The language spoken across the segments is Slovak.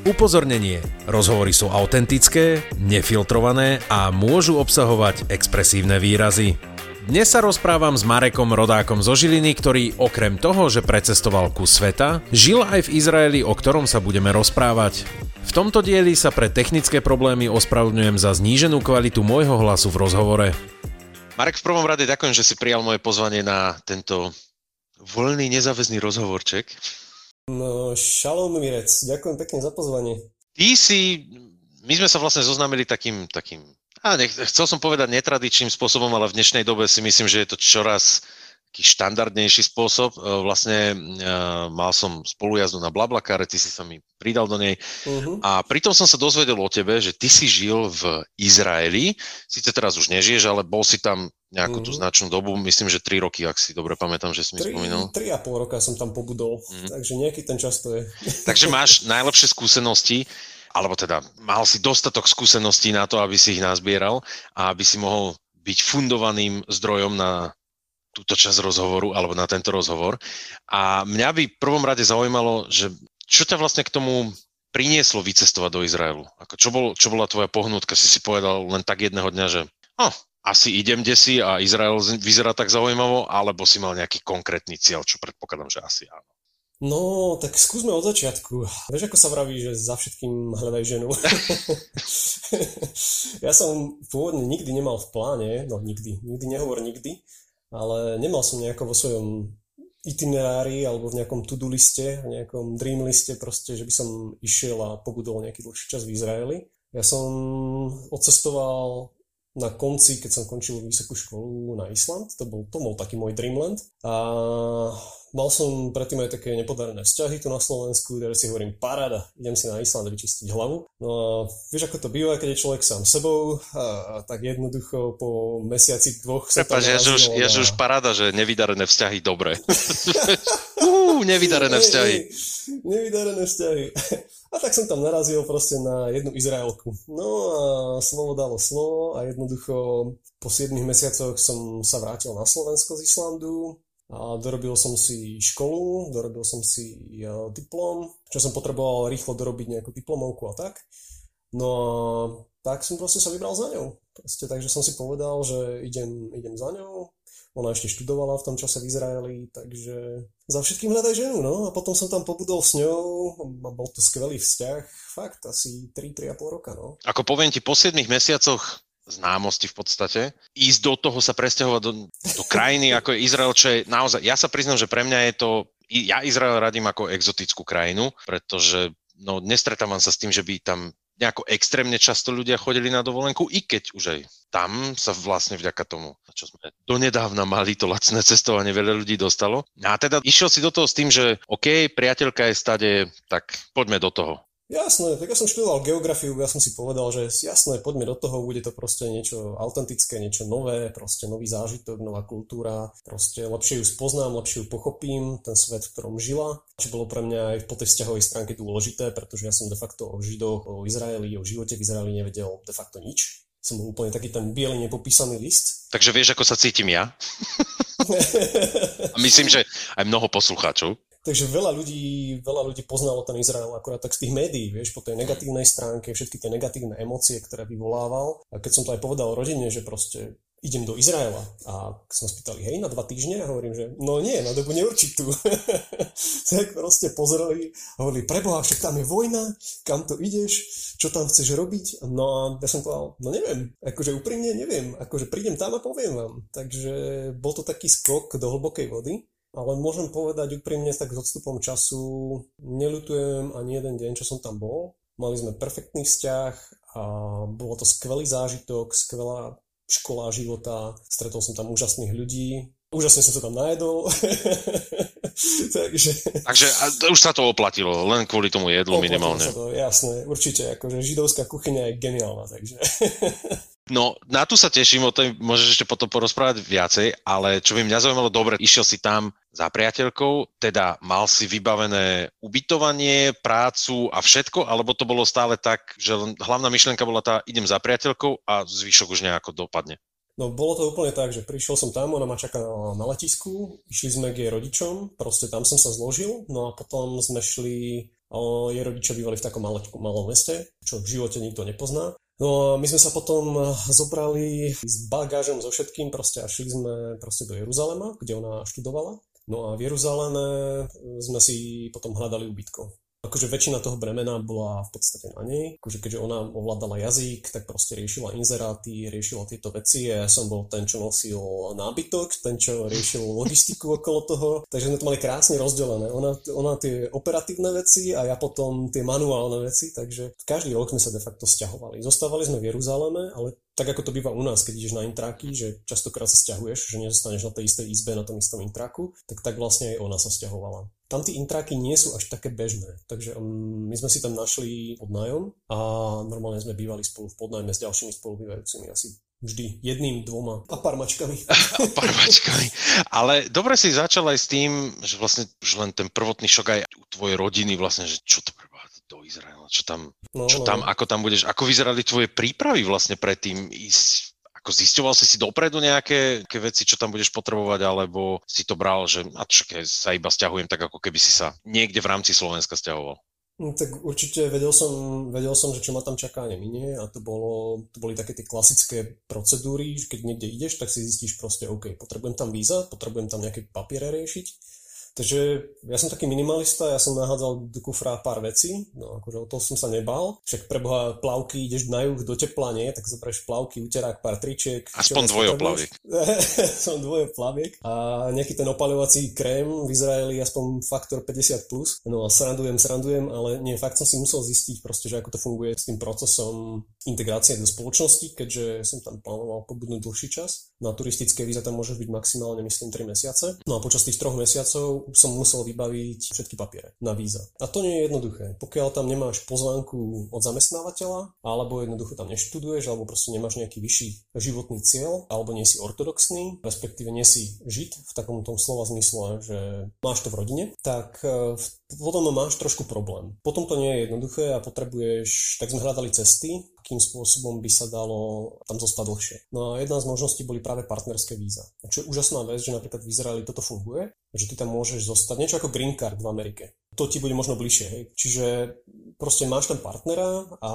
Upozornenie. Rozhovory sú autentické, nefiltrované a môžu obsahovať expresívne výrazy. Dnes sa rozprávam s Marekom Rodákom zo Žiliny, ktorý okrem toho, že precestoval ku sveta, žil aj v Izraeli, o ktorom sa budeme rozprávať. V tomto dieli sa pre technické problémy ospravedlňujem za zníženú kvalitu môjho hlasu v rozhovore. Marek, v prvom rade ďakujem, že si prijal moje pozvanie na tento voľný, nezáväzný rozhovorček. No, šalom Mirec, ďakujem pekne za pozvanie. Ty si, my sme sa vlastne zoznámili takým, takým a nech, chcel som povedať netradičným spôsobom, ale v dnešnej dobe si myslím, že je to čoraz taký štandardnejší spôsob. E, vlastne uh, mal som spolujazdu na Blablakáre, ty si sa mi pridal do nej uh-huh. a pritom som sa dozvedel o tebe, že ty si žil v Izraeli, síce teraz už nežiješ, ale bol si tam nejakú uh-huh. tú mhm. značnú dobu, myslím, že 3 roky, ak si dobre pamätám, že si mi 3, spomínal. 3,5 roka som tam pobudol, uh-huh. takže nejaký ten čas to je. Takže máš najlepšie skúsenosti, alebo teda mal si dostatok skúseností na to, aby si ich nazbieral a aby si mohol byť fundovaným zdrojom na túto časť rozhovoru alebo na tento rozhovor. A mňa by v prvom rade zaujímalo, že čo ťa vlastne k tomu prinieslo vycestovať do Izraelu? Ako čo, bol, čo bola tvoja pohnutka? Si si povedal len tak jedného dňa, že oh, asi idem desi a Izrael vyzerá tak zaujímavo, alebo si mal nejaký konkrétny cieľ, čo predpokladám, že asi áno. No, tak skúsme od začiatku. Vieš, ako sa vraví, že za všetkým hľadaj ženu. ja som pôvodne nikdy nemal v pláne, no nikdy, nikdy nehovor nikdy, ale nemal som nejako vo svojom itinerári alebo v nejakom to-do liste, v nejakom dream liste proste, že by som išiel a pobudol nejaký dlhší čas v Izraeli. Ja som odcestoval na konci, keď som končil vysokú školu na Island, to bol, to bol taký môj dreamland. A Mal som predtým aj také nepodarené vzťahy tu na Slovensku, ktoré si hovorím, paráda, idem si na Island vyčistiť hlavu. No a vieš, ako to býva, keď je človek sám sebou, a, a tak jednoducho po mesiaci dvoch sa Prepač, ja, už, ja a... už paráda, že nevydarené vzťahy, dobre. uh, nevydarené vzťahy. nevydarené vzťahy. A tak som tam narazil proste na jednu Izraelku. No a slovo dalo slovo a jednoducho po 7 mesiacoch som sa vrátil na Slovensko z Islandu a dorobil som si školu, dorobil som si e, diplom, čo som potreboval rýchlo dorobiť nejakú diplomovku a tak. No a tak som proste sa vybral za ňou. Proste, takže som si povedal, že idem, idem za ňou. Ona ešte študovala v tom čase v Izraeli, takže za všetkým hľadaj ženu, no. A potom som tam pobudol s ňou a bol to skvelý vzťah. Fakt, asi 3-3,5 roka, no. Ako poviem ti, po 7 mesiacoch známosti v podstate, ísť do toho sa presťahovať do, do krajiny ako je Izrael, čo je naozaj, ja sa priznám, že pre mňa je to, ja Izrael radím ako exotickú krajinu, pretože no, nestretávam sa s tým, že by tam nejako extrémne často ľudia chodili na dovolenku, i keď už aj tam sa vlastne vďaka tomu, čo sme donedávna mali to lacné cestovanie, veľa ľudí dostalo. A teda išiel si do toho s tým, že OK, priateľka je stade, tak poďme do toho. Jasné, tak ja som študoval geografiu, ja som si povedal, že jasné, poďme do toho, bude to proste niečo autentické, niečo nové, proste nový zážitok, nová kultúra, proste lepšie ju spoznám, lepšie ju pochopím, ten svet, v ktorom žila, čo bolo pre mňa aj po tej vzťahovej stránke dôležité, pretože ja som de facto o Židoch, o Izraeli, o živote v Izraeli nevedel de facto nič. Som bol úplne taký ten biely nepopísaný list. Takže vieš, ako sa cítim ja? A myslím, že aj mnoho poslucháčov. Takže veľa ľudí, veľa ľudí poznalo ten Izrael akurát tak z tých médií, vieš, po tej negatívnej stránke, všetky tie negatívne emócie, ktoré vyvolával. A keď som to aj povedal rodine, že proste idem do Izraela. A som spýtali, hej, na dva týždne? A hovorím, že no nie, na dobu neurčitú. tak proste pozreli a hovorili, preboha, však tam je vojna, kam to ideš, čo tam chceš robiť? No a ja som povedal, no neviem, akože úprimne neviem, akože prídem tam a poviem vám. Takže bol to taký skok do hlbokej vody. Ale môžem povedať úprimne, tak s odstupom času neľutujem ani jeden deň, čo som tam bol. Mali sme perfektný vzťah a bolo to skvelý zážitok, skvelá škola života, stretol som tam úžasných ľudí, úžasne som sa tam najedol. takže... Takže už sa to oplatilo, len kvôli tomu jedlu oplatilo minimálne. Sa to, jasné, určite, akože židovská kuchyňa je geniálna, takže... No, na tu sa teším, o tom môžeš ešte potom porozprávať viacej, ale čo by mňa zaujímalo, dobre, išiel si tam za priateľkou, teda mal si vybavené ubytovanie, prácu a všetko, alebo to bolo stále tak, že hlavná myšlienka bola tá, idem za priateľkou a zvyšok už nejako dopadne? No bolo to úplne tak, že prišiel som tam, ona ma čakala na letisku, išli sme k jej rodičom, proste tam som sa zložil, no a potom sme šli, o, jej rodičia bývali v takom malom, malom meste, čo v živote nikto nepozná. No my sme sa potom eh, zobrali s bagážom so všetkým proste a šli sme proste do Jeruzalema, kde ona študovala. No a v Jeruzaleme eh, sme si potom hľadali ubytko akože väčšina toho bremena bola v podstate na nej. Akože keďže ona ovládala jazyk, tak proste riešila inzeráty, riešila tieto veci ja som bol ten, čo nosil nábytok, ten, čo riešil logistiku okolo toho. Takže sme to mali krásne rozdelené. Ona, ona tie operatívne veci a ja potom tie manuálne veci, takže každý rok sme sa de facto stiahovali. Zostávali sme v Jeruzaleme, ale tak ako to býva u nás, keď ideš na intráky, že častokrát sa stiahuješ, že nezostaneš na tej istej izbe na tom istom intraku, tak tak vlastne aj ona sa stiahovala tam tí intráky nie sú až také bežné. Takže um, my sme si tam našli podnájom a normálne sme bývali spolu v podnájme s ďalšími spolubývajúcimi asi vždy jedným, dvoma a parmačkami. a parmačkami. Ale dobre si začal aj s tým, že vlastne že len ten prvotný šok aj u tvojej rodiny vlastne, že čo to preboha do Izraela, čo tam, no, čo no. tam, ako tam budeš, ako vyzerali tvoje prípravy vlastne predtým ísť ako zisťoval si si dopredu nejaké, nejaké veci, čo tam budeš potrebovať, alebo si to bral, že a čakaj, sa iba stiahujem tak, ako keby si sa niekde v rámci Slovenska stiahoval? No, tak určite vedel som, vedel som, že čo ma tam čaká neminie a to, bolo, to boli také tie klasické procedúry, že keď niekde ideš, tak si zistíš proste, OK, potrebujem tam víza, potrebujem tam nejaké papiere riešiť, Takže ja som taký minimalista, ja som nahádzal do kufra pár vecí, no akože o to som sa nebal. Však preboha plavky, ideš na juh do tepla, nie? Tak zoberieš plavky, uterák, pár tričiek. Aspoň dvojoplaviek. som dvojoplaviek. A nejaký ten opaľovací krém v Izraeli aspoň faktor 50+. Plus. No a srandujem, srandujem, ale nie, fakt som si musel zistiť proste, že ako to funguje s tým procesom integrácie do spoločnosti, keďže som tam plánoval pobudnúť dlhší čas. Na turistické víza tam môže byť maximálne, myslím, 3 mesiace. No a počas tých troch mesiacov som musel vybaviť všetky papiere na víza. A to nie je jednoduché. Pokiaľ tam nemáš pozvánku od zamestnávateľa, alebo jednoducho tam neštuduješ, alebo proste nemáš nejaký vyšší životný cieľ, alebo nie si ortodoxný, respektíve nie si žid v takom tom slova zmysle, že máš to v rodine, tak e, potom máš trošku problém. Potom to nie je jednoduché a potrebuješ, tak sme hľadali cesty, akým spôsobom by sa dalo tam zostať dlhšie. No a jedna z možností boli práve partnerské víza. Čo je úžasná vec, že napríklad v Izraeli toto funguje, že ty tam môžeš zostať niečo ako green card v Amerike. To ti bude možno bližšie. Hej. Čiže proste máš tam partnera a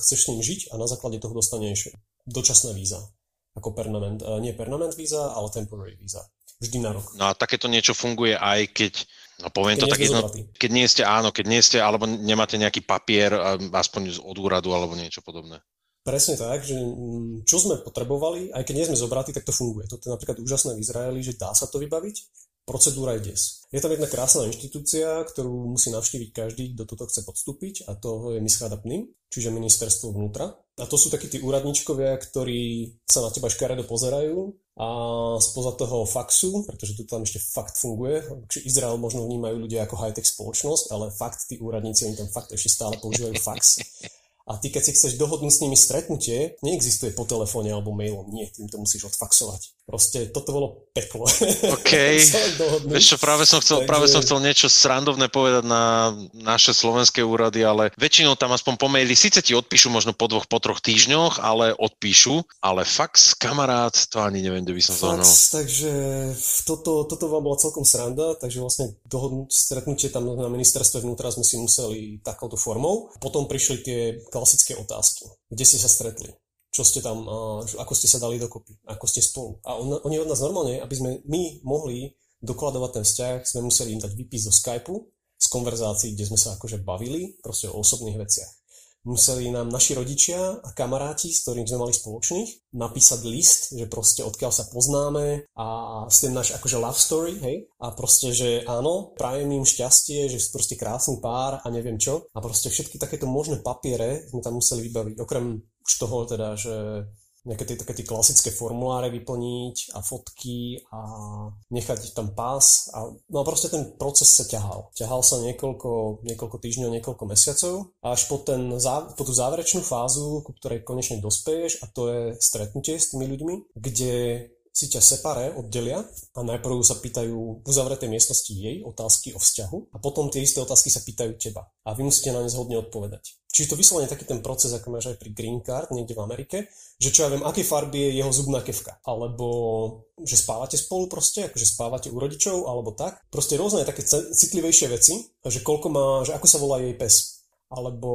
chceš s ním žiť a na základe toho dostaneš dočasné víza. Ako permanent, nie permanent víza, ale temporary víza. Vždy na rok. No a takéto niečo funguje aj keď No poviem keď to tak jedno, keď nie ste, áno, keď nie ste, alebo nemáte nejaký papier, aspoň od úradu alebo niečo podobné. Presne tak, že mm, čo sme potrebovali, aj keď nie sme zobratí, tak to funguje. Toto je napríklad úžasné v Izraeli, že dá sa to vybaviť. Procedúra je des. Je tam jedna krásna inštitúcia, ktorú musí navštíviť každý, kto toto chce podstúpiť a to je Mischada Pnim, čiže ministerstvo vnútra. A to sú takí tí úradničkovia, ktorí sa na teba škaredo pozerajú a spoza toho faxu, pretože to tam ešte fakt funguje, či Izrael možno vnímajú ľudia ako high-tech spoločnosť, ale fakt tí úradníci, oni tam fakt ešte stále používajú fax. A ty, keď si chceš dohodnúť s nimi stretnutie, neexistuje po telefóne alebo mailom. Nie, tým to musíš odfaxovať. Proste toto bolo peklo. OK. Vieš čo, práve som, chcel, Takže... práve som chcel niečo srandovné povedať na naše slovenské úrady, ale väčšinou tam aspoň po maili, síce ti odpíšu možno po dvoch, po troch týždňoch, ale odpíšu, ale fax, kamarát, to ani neviem, kde by som zohnal. takže toto, toto vám bola celkom sranda, takže vlastne dohodnúť stretnutie tam na ministerstve vnútra sme si museli takouto formou. Potom prišli tie klasické otázky. Kde ste sa stretli? Čo ste tam, ako ste sa dali dokopy, ako ste spolu. A on, oni od nás normálne, aby sme my mohli dokladovať ten vzťah, sme museli im dať výpis zo Skypeu, z konverzácií, kde sme sa akože bavili, proste o osobných veciach. Museli nám naši rodičia a kamaráti, s ktorým sme mali spoločných, napísať list, že proste odkiaľ sa poznáme a s tým náš akože love story, hej? A proste, že áno, prajem im šťastie, že sú proste krásny pár a neviem čo. A proste všetky takéto možné papiere sme tam museli vybaviť. Okrem už toho teda, že nejaké tie, také tie klasické formuláre vyplniť a fotky a nechať tam pás. A, no a proste ten proces sa ťahal. Ťahal sa niekoľko, niekoľko týždňov, niekoľko mesiacov až po, ten, po tú záverečnú fázu, ku ktorej konečne dospeješ a to je stretnutie s tými ľuďmi, kde si ťa separé oddelia a najprv sa pýtajú v uzavretej miestnosti jej otázky o vzťahu a potom tie isté otázky sa pýtajú teba a vy musíte na ne zhodne odpovedať. Čiže to vyslovene taký ten proces, ako máš aj pri Green Card niekde v Amerike, že čo ja viem, aké farby je jeho zubná kevka, alebo že spávate spolu proste, akože spávate u rodičov, alebo tak. Proste rôzne také citlivejšie veci, že koľko má, že ako sa volá jej pes, alebo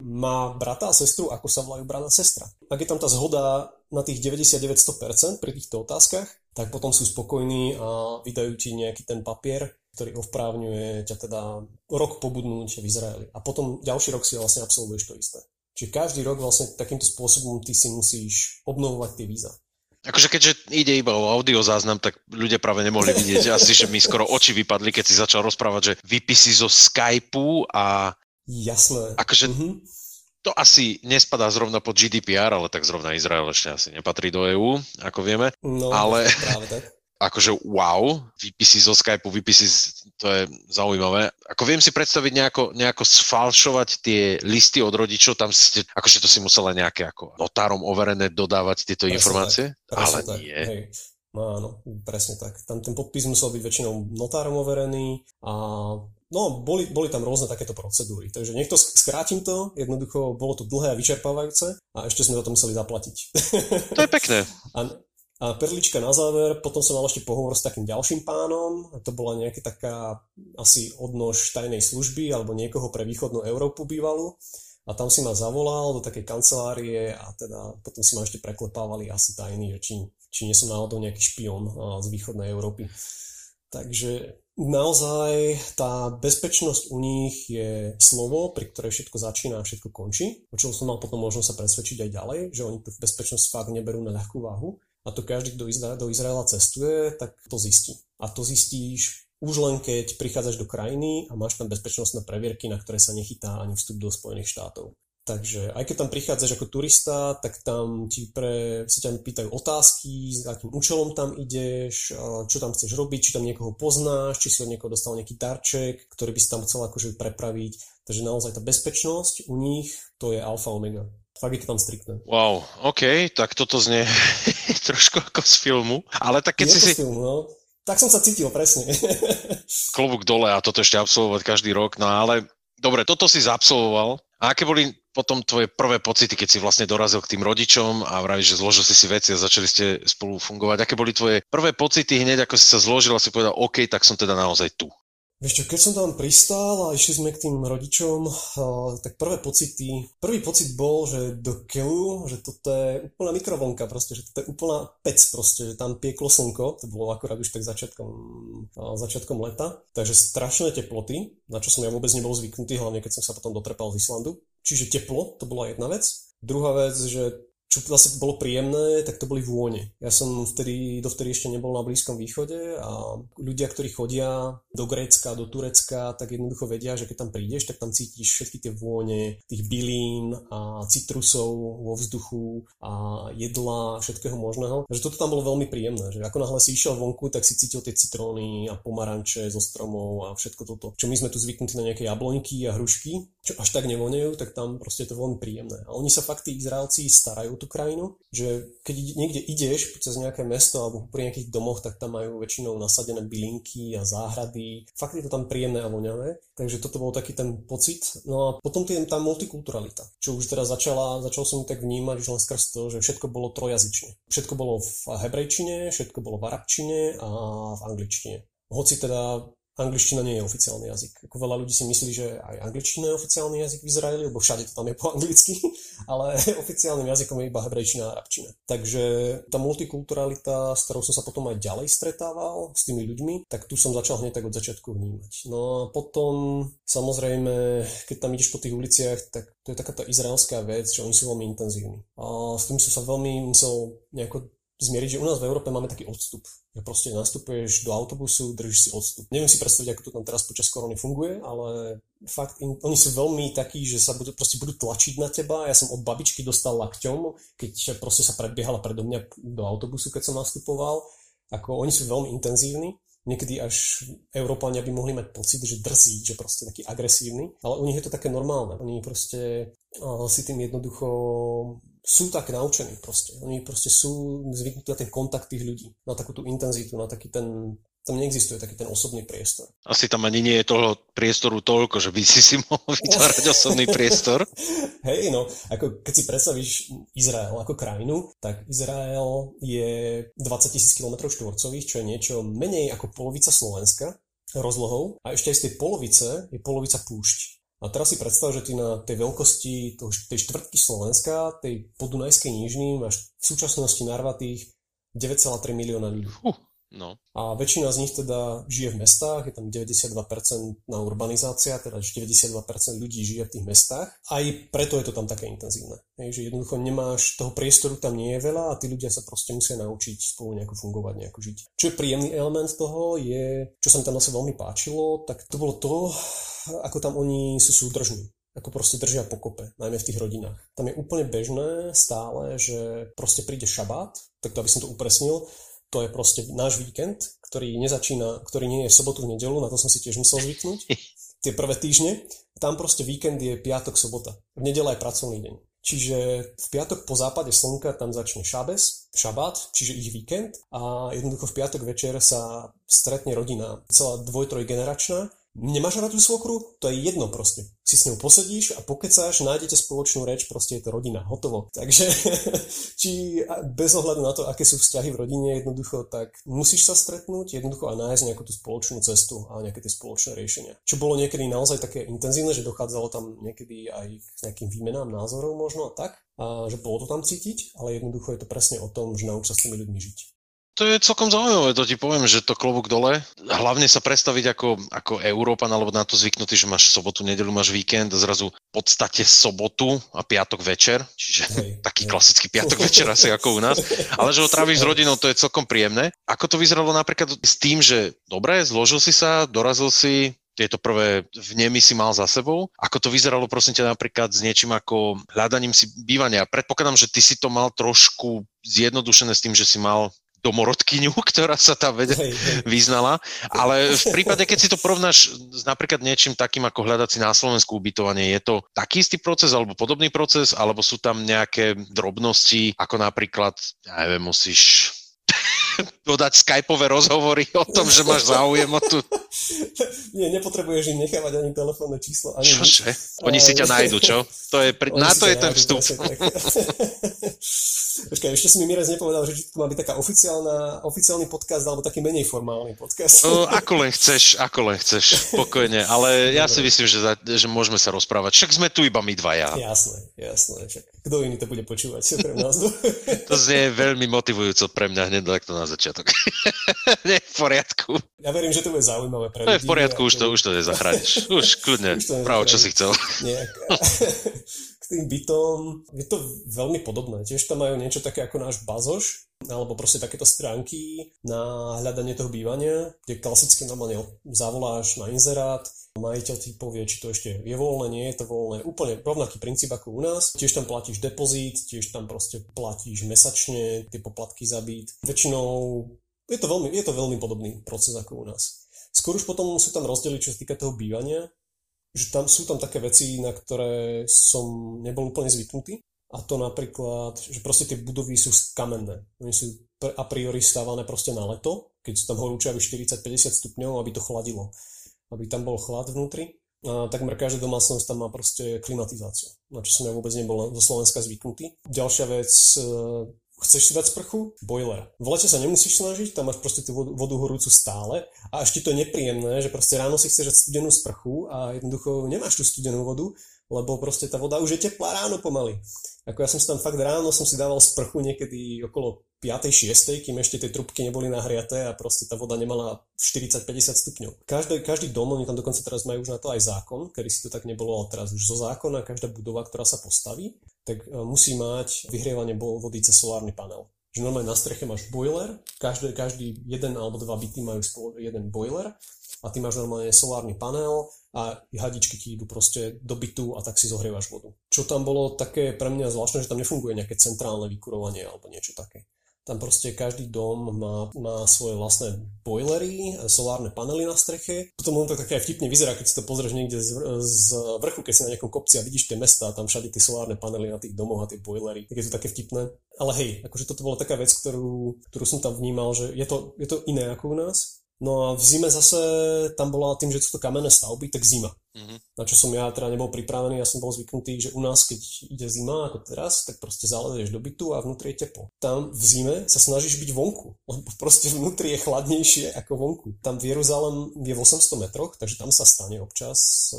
má brata a sestru, ako sa volajú brat a sestra. Ak je tam tá zhoda na tých 99-100% pri týchto otázkach, tak potom sú spokojní a vydajú ti nejaký ten papier, ktorý ovprávňuje ťa teda rok pobudnúť v Izraeli. A potom ďalší rok si vlastne absolvuješ to isté. Čiže každý rok vlastne takýmto spôsobom ty si musíš obnovovať tie víza. Akože keďže ide iba o audio záznam, tak ľudia práve nemohli vidieť. Asi, že mi skoro oči vypadli, keď si začal rozprávať, že vypisy zo Skypeu a Jasné. Akože mm-hmm. to asi nespadá zrovna pod GDPR, ale tak zrovna Izrael ešte asi nepatrí do EÚ, ako vieme. No, ale práve tak. akože wow, výpisy zo Skypeu, výpisy, to je zaujímavé. Ako viem si predstaviť nejako, nejako sfalšovať tie listy od rodičov, tam ste, akože to si musela nejaké ako notárom overené dodávať tieto presne informácie? Tak, ale tak, nie. Hej. No áno, presne tak. Tam ten podpis musel byť väčšinou notárom overený a No, boli, boli tam rôzne takéto procedúry. Takže niekto skrátim to, jednoducho bolo to dlhé a vyčerpávajúce a ešte sme za to museli zaplatiť. To je pekné. A, a perlička na záver, potom som mal ešte pohovor s takým ďalším pánom, to bola nejaká taká asi odnož tajnej služby alebo niekoho pre východnú Európu bývalú a tam si ma zavolal do takej kancelárie a teda potom si ma ešte preklepávali asi tajný, že či, či nie som náhodou nejaký špion z východnej Európy. Takže naozaj tá bezpečnosť u nich je slovo, pri ktorej všetko začína a všetko končí. O čom som mal potom možnosť sa presvedčiť aj ďalej, že oni tú bezpečnosť fakt neberú na ľahkú váhu. A to každý, kto do Izraela cestuje, tak to zistí. A to zistíš už len keď prichádzaš do krajiny a máš tam bezpečnostné previerky, na ktoré sa nechytá ani vstup do Spojených štátov. Takže aj keď tam prichádzaš ako turista, tak tam ti pre, sa ťa pýtajú otázky, s akým účelom tam ideš, čo tam chceš robiť, či tam niekoho poznáš, či si od niekoho dostal nejaký darček, ktorý by si tam chcel akože prepraviť. Takže naozaj tá bezpečnosť u nich, to je alfa omega. Fakt je to tam striktné. Wow, OK, tak toto znie trošku ako z filmu. Ale tak keď je si si... Film, no. Tak som sa cítil, presne. Klobúk dole a toto ešte absolvovať každý rok, no ale dobre, toto si zaabsolvoval. A aké boli potom tvoje prvé pocity, keď si vlastne dorazil k tým rodičom a vravíš, že zložil si si veci a začali ste spolu fungovať. Aké boli tvoje prvé pocity hneď, ako si sa zložil a si povedal, OK, tak som teda naozaj tu? Vieš keď som tam pristál a išli sme k tým rodičom, tak prvé pocity, prvý pocit bol, že do keľu, že toto je úplná mikrovlnka proste, že toto je úplná pec proste, že tam pieklo slnko, to bolo akurát už tak začiatkom, začiatkom leta, takže strašné teploty, na čo som ja vôbec nebol zvyknutý, hlavne keď som sa potom dotrepal z Islandu. Čiže teplo, to bola jedna vec. Druhá vec, že čo zase bolo príjemné, tak to boli vône. Ja som vtedy, dovtedy ešte nebol na Blízkom východe a ľudia, ktorí chodia do Grécka, do Turecka, tak jednoducho vedia, že keď tam prídeš, tak tam cítiš všetky tie vône, tých bylín a citrusov vo vzduchu a jedla, všetkého možného. Takže toto tam bolo veľmi príjemné, že ako náhle si išiel vonku, tak si cítil tie citróny a pomaranče zo stromov a všetko toto. Čo my sme tu zvyknutí na nejaké jabloňky a hrušky, čo až tak nevonejú, tak tam proste je to veľmi príjemné. A oni sa fakt tí Izraelci starajú tú krajinu, že keď niekde ideš cez nejaké mesto alebo pri nejakých domoch, tak tam majú väčšinou nasadené bylinky a záhrady. Fakt je to tam príjemné a voňavé. Takže toto bol taký ten pocit. No a potom tým tá multikulturalita, čo už teraz začala, začal som tak vnímať už len skrz to, že všetko bolo trojazyčne. Všetko bolo v hebrejčine, všetko bolo v arabčine a v angličtine. Hoci teda angličtina nie je oficiálny jazyk. Ako veľa ľudí si myslí, že aj angličtina je oficiálny jazyk v Izraeli, lebo všade to tam je po anglicky, ale oficiálnym jazykom je iba hebrejčina a arabčina. Takže tá multikulturalita, s ktorou som sa potom aj ďalej stretával s tými ľuďmi, tak tu som začal hneď tak od začiatku vnímať. No a potom, samozrejme, keď tam ideš po tých uliciach, tak to je taká tá izraelská vec, že oni sú veľmi intenzívni. A s tým som sa veľmi musel nejako zmieriť, že u nás v Európe máme taký odstup. Že proste nastupuješ do autobusu, držíš si odstup. Neviem si predstaviť, ako to tam teraz počas korony funguje, ale fakt, in, oni sú veľmi takí, že sa budú, proste budú tlačiť na teba. Ja som od babičky dostal lakťom, keď proste sa predbiehala predo mňa do autobusu, keď som nastupoval. Ako oni sú veľmi intenzívni niekedy až Európania by mohli mať pocit, že drzí, že proste taký agresívny, ale u nich je to také normálne. Oni proste uh, si tým jednoducho sú tak naučení proste. Oni proste sú zvyknutí na ten kontakt tých ľudí, na takú tú intenzitu, na taký ten tam neexistuje taký ten osobný priestor. Asi tam ani nie je toho priestoru toľko, že by si si mohol vytvárať osobný priestor. Hej, no, ako keď si predstavíš Izrael ako krajinu, tak Izrael je 20 tisíc km štvorcových, čo je niečo menej ako polovica Slovenska rozlohou a ešte aj z tej polovice je polovica púšť. A teraz si predstav, že ty na tej veľkosti tej štvrtky Slovenska, tej podunajskej nížny, máš v súčasnosti narvatých 9,3 milióna ľudí. Uh, no. A väčšina z nich teda žije v mestách, je tam 92% na urbanizácia, teda 92% ľudí žije v tých mestách. Aj preto je to tam také intenzívne. Hej, že jednoducho nemáš, toho priestoru tam nie je veľa a tí ľudia sa proste musia naučiť spolu nejako fungovať, nejako žiť. Čo je príjemný element toho je, čo sa mi tam zase veľmi páčilo, tak to bolo to, ako tam oni sú súdržní ako proste držia pokope, najmä v tých rodinách. Tam je úplne bežné stále, že proste príde šabát, tak to aby som to upresnil, to je proste náš víkend, ktorý nezačína, ktorý nie je v sobotu, v nedelu, na to som si tiež musel zvyknúť, tie prvé týždne. Tam proste víkend je piatok, sobota. V nedela je pracovný deň. Čiže v piatok po západe slnka tam začne šabes, šabát, čiže ich víkend a jednoducho v piatok večer sa stretne rodina, celá dvoj, troj generačná Nemáš rád tú svokru? To je jedno proste. Si s ňou posedíš a pokecáš, nájdete spoločnú reč, proste je to rodina, hotovo. Takže či bez ohľadu na to, aké sú vzťahy v rodine jednoducho, tak musíš sa stretnúť jednoducho a nájsť nejakú tú spoločnú cestu a nejaké tie spoločné riešenia. Čo bolo niekedy naozaj také intenzívne, že dochádzalo tam niekedy aj k nejakým výmenám názorov možno a tak, a že bolo to tam cítiť, ale jednoducho je to presne o tom, že nauč sa s tými ľuďmi žiť. To je celkom zaujímavé, to ti poviem, že to klobúk dole. Hlavne sa predstaviť ako, ako Európan, alebo na to zvyknutý, že máš sobotu, nedelu, máš víkend a zrazu v podstate sobotu a piatok večer, čiže hej, taký hej. klasický piatok večer asi ako u nás, ale že ho tráviš s rodinou, to je celkom príjemné. Ako to vyzeralo napríklad s tým, že dobre, zložil si sa, dorazil si, tieto prvé vnemy si mal za sebou. Ako to vyzeralo, prosím ťa, napríklad s niečím ako hľadaním si bývania? Predpokladám, že ty si to mal trošku zjednodušené s tým, že si mal domorodkyňu, ktorá sa tam vede, vyznala. Ale v prípade, keď si to porovnáš s napríklad niečím takým, ako hľadať si na Slovensku ubytovanie, je to taký istý proces alebo podobný proces, alebo sú tam nejaké drobnosti, ako napríklad, ja neviem, musíš dodať skypové rozhovory o tom, že máš záujem o tú... Nie, nepotrebuješ im nechávať ani telefónne číslo. Ani Čože? Oni si ťa nájdu, čo? To je, pri... Na to je ten vstup. Počkaj, ešte si mi Mirez nepovedal, že to má byť taká oficiálna, oficiálny podcast alebo taký menej formálny podcast. O, ako len chceš, ako len chceš, spokojne. Ale ja si myslím, že, za, že môžeme sa rozprávať. Však sme tu iba my dvaja. Jasné, jasné. Však kto iný to bude počúvať okrem nás? to znie veľmi motivujúco pre mňa hneď takto na začiatok. Nie, v poriadku. Ja verím, že to bude zaujímavé pre ľudí. v poriadku, už to, už to nezachrániš. Už kľudne, právo, čo si chcel. K tým bytom. Je to veľmi podobné. Tiež tam majú niečo také ako náš bazoš, alebo proste takéto stránky na hľadanie toho bývania, kde klasicky normálne zavoláš na inzerát, majiteľ ti povie, či to ešte je voľné, nie je to voľné. Úplne rovnaký princíp ako u nás. Tiež tam platíš depozit, tiež tam proste platíš mesačne tie poplatky za byt. Väčšinou je to veľmi, je to veľmi podobný proces ako u nás. Skôr už potom sú tam rozdiely, čo sa týka toho bývania, že tam sú tam také veci, na ktoré som nebol úplne zvyknutý. A to napríklad, že proste tie budovy sú kamenné. Oni sú a priori stávané proste na leto, keď sú tam horúčaví 40-50 stupňov, aby to chladilo. Aby tam bol chlad vnútri. A takmer každá domácnosť tam má proste klimatizáciu, na čo som ja vôbec nebol zo Slovenska zvyknutý. Ďalšia vec, Chceš si dať sprchu? Boiler. V lete sa nemusíš snažiť, tam máš proste tú vodu, vodu horúcu stále a ešte to je nepríjemné, že proste ráno si chceš dať studenú sprchu a jednoducho nemáš tú studenú vodu, lebo proste tá voda už je teplá ráno pomaly. Ako ja som si tam fakt ráno som si dával sprchu niekedy okolo 5. 6. kým ešte tie trubky neboli nahriaté a proste tá voda nemala 40-50 stupňov. Každý, každý dom, oni tam dokonca teraz majú už na to aj zákon, kedy si to tak nebolo, ale teraz už zo zákona každá budova, ktorá sa postaví, tak e, musí mať vyhrievanie vody cez solárny panel. že normálne na streche máš boiler, každý, každý jeden alebo dva byty majú spolu jeden boiler a ty máš normálne solárny panel a hadičky ti idú proste do bytu a tak si zohrievaš vodu. Čo tam bolo také pre mňa zvláštne, že tam nefunguje nejaké centrálne vykurovanie alebo niečo také. Tam proste každý dom má, má svoje vlastné boilery, solárne panely na streche. Potom on to také aj vtipne vyzerá, keď si to pozrieš niekde z, vrchu, keď si na nejakom kopci a vidíš tie mesta, tam všade tie solárne panely na tých domoch a tie boilery. Tak je to také vtipné. Ale hej, akože toto bola taká vec, ktorú, ktorú som tam vnímal, že je to, je to iné ako u nás No a v zime zase tam bola tým, že sú to kamenné stavby, tak zima. Mm-hmm. Na čo som ja teda nebol pripravený, ja som bol zvyknutý, že u nás, keď ide zima ako teraz, tak proste zalezieš do bytu a vnútri je teplo. Tam v zime sa snažíš byť vonku, lebo proste vnútri je chladnejšie ako vonku. Tam v Jeruzalem je v 800 metroch, takže tam sa stane občas,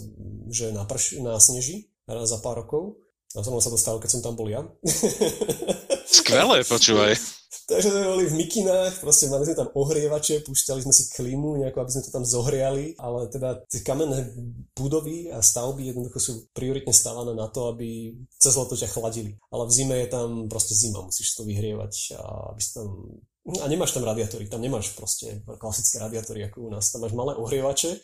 že naprši, násneží raz za pár rokov. A som sa dostal, keď som tam bol ja. Skvelé, počúvaj. Takže sme boli v mikinách, proste mali sme tam ohrievače, púšťali sme si klimu, nejako, aby sme to tam zohriali, ale teda tie kamenné budovy a stavby jednoducho sú prioritne stávané na to, aby cez leto ťa chladili. Ale v zime je tam proste zima, musíš to vyhrievať, a aby si tam a nemáš tam radiátory, tam nemáš proste klasické radiátory ako u nás. Tam máš malé ohrievače,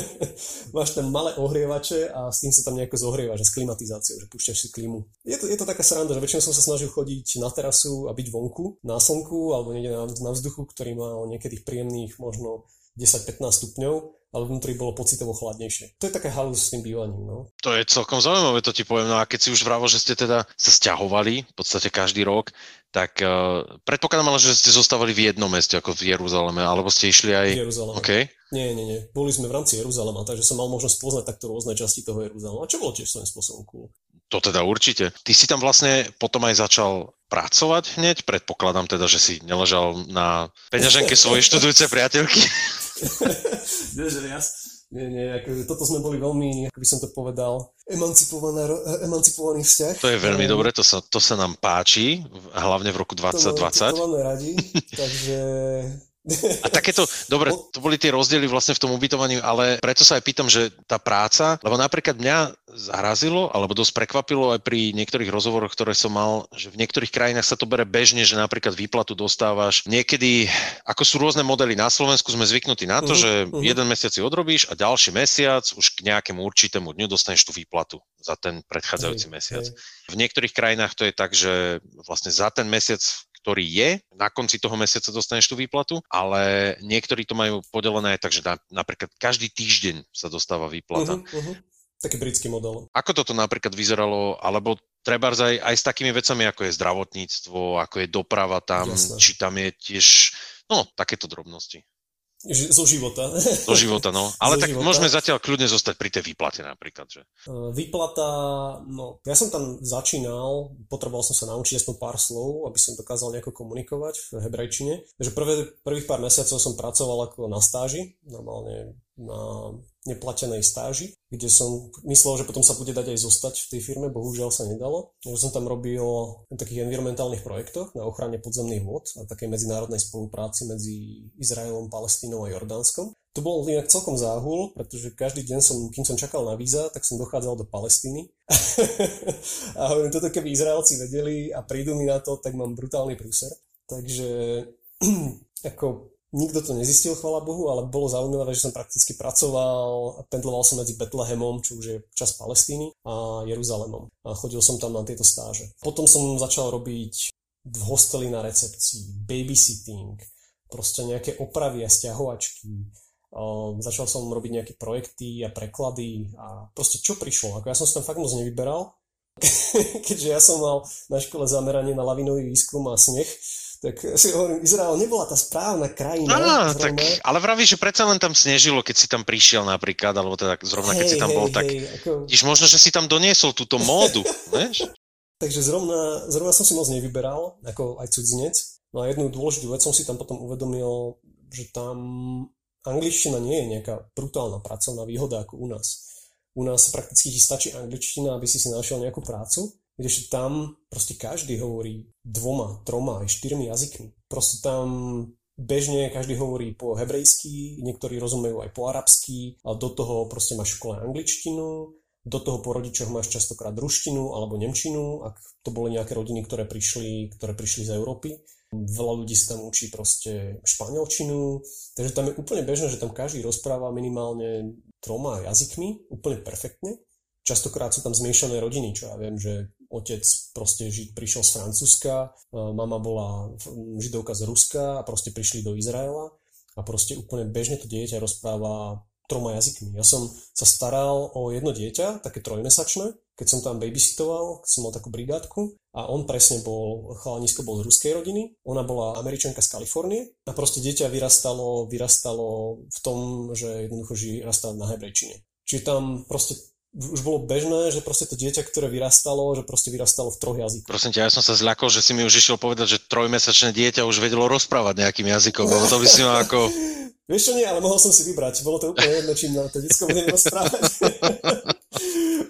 máš tam malé ohrievače a s tým sa tam nejako zohrievaš, že s klimatizáciou, že púšťaš si klimu. Je to, je to taká sranda, že väčšinou som sa snažil chodiť na terasu a byť vonku, na slnku alebo niekde na, na vzduchu, ktorý mal niekedy príjemných možno 10-15 stupňov ale vnútri bolo pocitovo chladnejšie. To je také halus s tým bývaním. No. To je celkom zaujímavé, to ti poviem. No a keď si už vravo, že ste teda sa stiahovali v podstate každý rok, tak uh, predpokladám ale, že ste zostávali v jednom meste, ako v Jeruzaleme, alebo ste išli aj... V Jeruzaleme. Okay. Nie, nie, nie. Boli sme v rámci Jeruzalema, takže som mal možnosť poznať takto rôzne časti toho Jeruzalema, čo bolo tiež svojím spôsobom cool. To teda určite. Ty si tam vlastne potom aj začal pracovať hneď? Predpokladám teda, že si neležal na peňaženke svojej študujúcej priateľky. nie, nie, ako, toto sme boli veľmi, ako by som to povedal, emancipovaný vzťah. To je veľmi um, dobre, to sa, to sa nám páči, hlavne v roku 2020. To máme radi, takže a takéto, dobre, to boli tie rozdiely vlastne v tom ubytovaní, ale preto sa aj pýtam, že tá práca, lebo napríklad mňa zarazilo, alebo dosť prekvapilo aj pri niektorých rozhovoroch, ktoré som mal, že v niektorých krajinách sa to bere bežne, že napríklad výplatu dostávaš. Niekedy, ako sú rôzne modely, na Slovensku sme zvyknutí na to, uh-huh, že uh-huh. jeden mesiac si odrobíš a ďalší mesiac už k nejakému určitému dňu dostaneš tú výplatu za ten predchádzajúci mesiac. V niektorých krajinách to je tak, že vlastne za ten mesiac ktorý je, na konci toho mesiaca dostaneš tú výplatu, ale niektorí to majú podelené aj tak, že na, napríklad každý týždeň sa dostáva výplata. Uh-huh, uh-huh. Taký britský model. Ako toto napríklad vyzeralo, alebo treba aj, aj s takými vecami, ako je zdravotníctvo, ako je doprava tam, Jasne. či tam je tiež, no, takéto drobnosti. Zo života. Zo života, no. Ale Zo tak života. môžeme zatiaľ kľudne zostať pri tej výplate napríklad, že? E, výplata, no, ja som tam začínal, potreboval som sa naučiť aspoň pár slov, aby som dokázal nejako komunikovať v hebrejčine. Takže prvé, prvých pár mesiacov som pracoval ako na stáži, normálne na neplatenej stáži, kde som myslel, že potom sa bude dať aj zostať v tej firme, bohužiaľ sa nedalo. Takže som tam robil v takých environmentálnych projektoch na ochrane podzemných vod a takej medzinárodnej spolupráci medzi Izraelom, Palestínou a Jordánskom. To bol inak celkom záhul, pretože každý deň som, kým som čakal na víza, tak som dochádzal do Palestíny. a hovorím, toto keby Izraelci vedeli a prídu mi na to, tak mám brutálny prúser. Takže ako Nikto to nezistil, chvala Bohu, ale bolo zaujímavé, že som prakticky pracoval pendloval som medzi Betlehemom, čo už je čas Palestíny, a Jeruzalemom. A chodil som tam na tieto stáže. Potom som začal robiť v hosteli na recepcii, babysitting, proste nejaké opravy a stiahovačky. Uh, začal som robiť nejaké projekty a preklady a proste čo prišlo. Ako ja som si tam fakt moc nevyberal, keďže ja som mal na škole zameranie na lavinový výskum a sneh, tak si hovorím, Izrael nebola tá správna krajina. Á, tak, ale vraví, že predsa len tam snežilo, keď si tam prišiel napríklad, alebo teda zrovna keď hej, si tam hej, bol, hej, tak ako... Možno, že si tam doniesol túto módu, vieš? Takže zrovna, zrovna som si moc nevyberal, ako aj cudzinec. No a jednu dôležitú vec som si tam potom uvedomil, že tam angličtina nie je nejaká brutálna pracovná výhoda ako u nás. U nás prakticky ti stačí angličtina, aby si si našiel nejakú prácu Kdežto tam proste každý hovorí dvoma, troma, aj štyrmi jazykmi. Proste tam bežne každý hovorí po hebrejsky, niektorí rozumejú aj po arabsky, a do toho proste máš v škole angličtinu, do toho po rodičoch máš častokrát ruštinu alebo nemčinu, ak to boli nejaké rodiny, ktoré prišli, ktoré prišli z Európy. Veľa ľudí sa tam učí proste španielčinu, takže tam je úplne bežné, že tam každý rozpráva minimálne troma jazykmi, úplne perfektne. Častokrát sú tam zmiešané rodiny, čo ja viem, že otec proste žid prišiel z Francúzska, mama bola židovka z Ruska a proste prišli do Izraela a proste úplne bežne to dieťa rozpráva troma jazykmi. Ja som sa staral o jedno dieťa, také trojmesačné, keď som tam babysitoval, som mal takú brigádku a on presne bol, chalanisko bol z ruskej rodiny, ona bola američanka z Kalifornie a proste dieťa vyrastalo, vyrastalo v tom, že jednoducho vyrastalo na hebrejčine. Čiže tam proste už bolo bežné, že proste to dieťa, ktoré vyrastalo, že proste vyrastalo v troch jazykoch. Prosím ťa, ja som sa zľakol, že si mi už išiel povedať, že trojmesačné dieťa už vedelo rozprávať nejakým jazykom, lebo to by si ma ako... Vieš čo nie, ale mohol som si vybrať. Bolo to úplne jedno, čím to detsko bude rozprávať.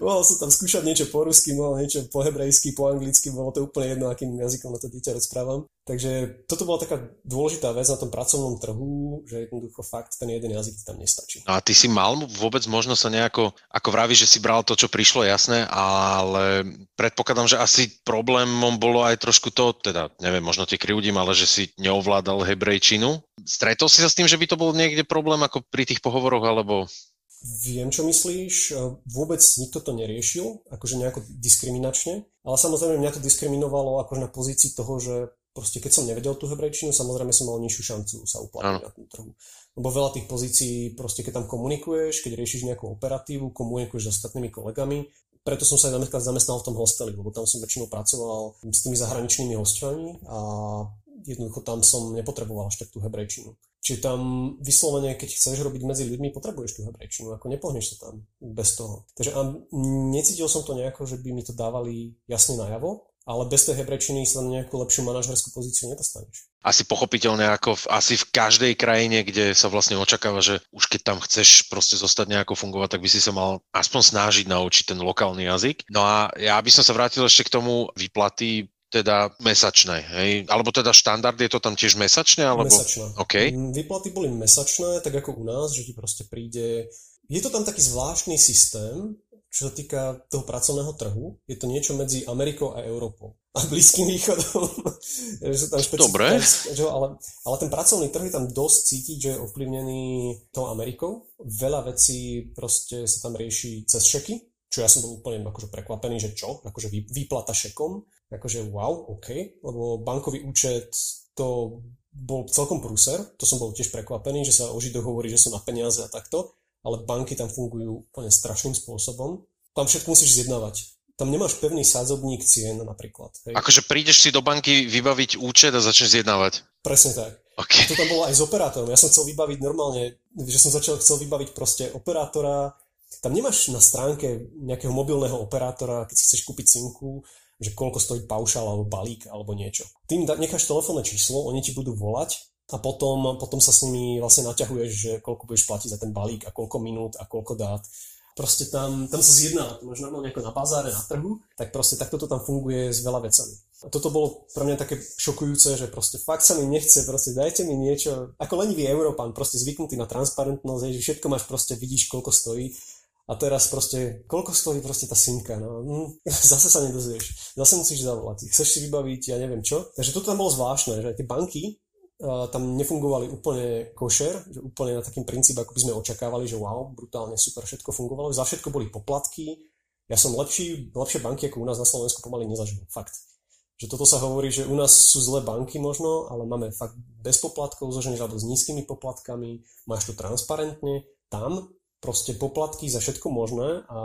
mohol som tam skúšať niečo po rusky, mohol niečo po hebrejsky, po anglicky, bolo to úplne jedno, akým jazykom na to dieťa rozprávam. Takže toto bola taká dôležitá vec na tom pracovnom trhu, že jednoducho fakt ten jeden jazyk tam nestačí. A ty si mal vôbec možno sa nejako, ako vravíš, že si bral to, čo prišlo, jasné, ale predpokladám, že asi problémom bolo aj trošku to, teda neviem, možno ti krivdím, ale že si neovládal hebrejčinu. Stretol si sa s tým, že by to bol niekde problém ako pri tých pohovoroch, alebo Viem, čo myslíš. Vôbec nikto to neriešil, akože nejako diskriminačne, ale samozrejme mňa to diskriminovalo akože na pozícii toho, že proste keď som nevedel tú hebrejčinu, samozrejme som mal nižšiu šancu sa uplatniť na tom trhu. Lebo veľa tých pozícií, proste keď tam komunikuješ, keď riešiš nejakú operatívu, komunikuješ s ostatnými kolegami, preto som sa aj zamestnal v tom hosteli, lebo tam som väčšinou pracoval s tými zahraničnými hosťami a jednoducho tam som nepotreboval až tak tú hebrejčinu. Čiže tam vyslovene, keď chceš robiť medzi ľuďmi, potrebuješ tú hebrejčinu, ako nepohneš sa tam bez toho. Takže a necítil som to nejako, že by mi to dávali jasne najavo, ale bez tej hebrejčiny sa na nejakú lepšiu manažerskú pozíciu nedostaneš. Asi pochopiteľne ako v, asi v každej krajine, kde sa vlastne očakáva, že už keď tam chceš proste zostať nejako fungovať, tak by si sa mal aspoň snažiť naučiť ten lokálny jazyk. No a ja by som sa vrátil ešte k tomu výplaty teda mesačné, hej? Alebo teda štandard je to tam tiež mesačné? Alebo... Mesačné. Okay. Výplaty boli mesačné, tak ako u nás, že ti proste príde... Je to tam taký zvláštny systém, čo sa týka toho pracovného trhu. Je to niečo medzi Amerikou a Európou a Blízkym východom. že tam Dobre. Že, ale, ale ten pracovný trh je tam dosť cítiť, že je ovplyvnený tou Amerikou. Veľa vecí proste sa tam rieši cez šeky, čo ja som bol úplne akože prekvapený, že čo, akože výplata šekom akože wow, OK, lebo bankový účet to bol celkom prúser, to som bol tiež prekvapený, že sa o Židoch hovorí, že sú na peniaze a takto, ale banky tam fungujú úplne strašným spôsobom. Tam všetko musíš zjednávať. Tam nemáš pevný sádzobník cien napríklad. Hej. Akože prídeš si do banky vybaviť účet a začneš zjednávať. Presne tak. Okay. A to tam bolo aj s operátorom. Ja som chcel vybaviť normálne, že som začal chcel vybaviť proste operátora. Tam nemáš na stránke nejakého mobilného operátora, keď si chceš kúpiť simku, že koľko stojí paušal alebo balík alebo niečo. Tým necháš telefónne číslo, oni ti budú volať a potom, potom sa s nimi vlastne naťahuješ, že koľko budeš platiť za ten balík a koľko minút a koľko dát. Proste tam, tam sa zjedná, máš normálne ako na bazáre, na trhu, tak proste takto to tam funguje s veľa vecami. A toto bolo pre mňa také šokujúce, že proste fakt sa mi nechce, proste dajte mi niečo, ako lenivý Európan, proste zvyknutý na transparentnosť, že všetko máš proste, vidíš koľko stojí a teraz proste, koľko stojí proste tá simka, no, hm, zase sa nedozvieš, zase musíš zavolať, chceš si vybaviť, ja neviem čo. Takže toto tam bolo zvláštne, že tie banky uh, tam nefungovali úplne košer, že úplne na takým princíp, ako by sme očakávali, že wow, brutálne super, všetko fungovalo, za všetko boli poplatky, ja som lepší, lepšie banky ako u nás na Slovensku pomaly nezažil, fakt. Že toto sa hovorí, že u nás sú zlé banky možno, ale máme fakt bez poplatkov zložených alebo s nízkymi poplatkami, máš to transparentne, tam proste poplatky za všetko možné a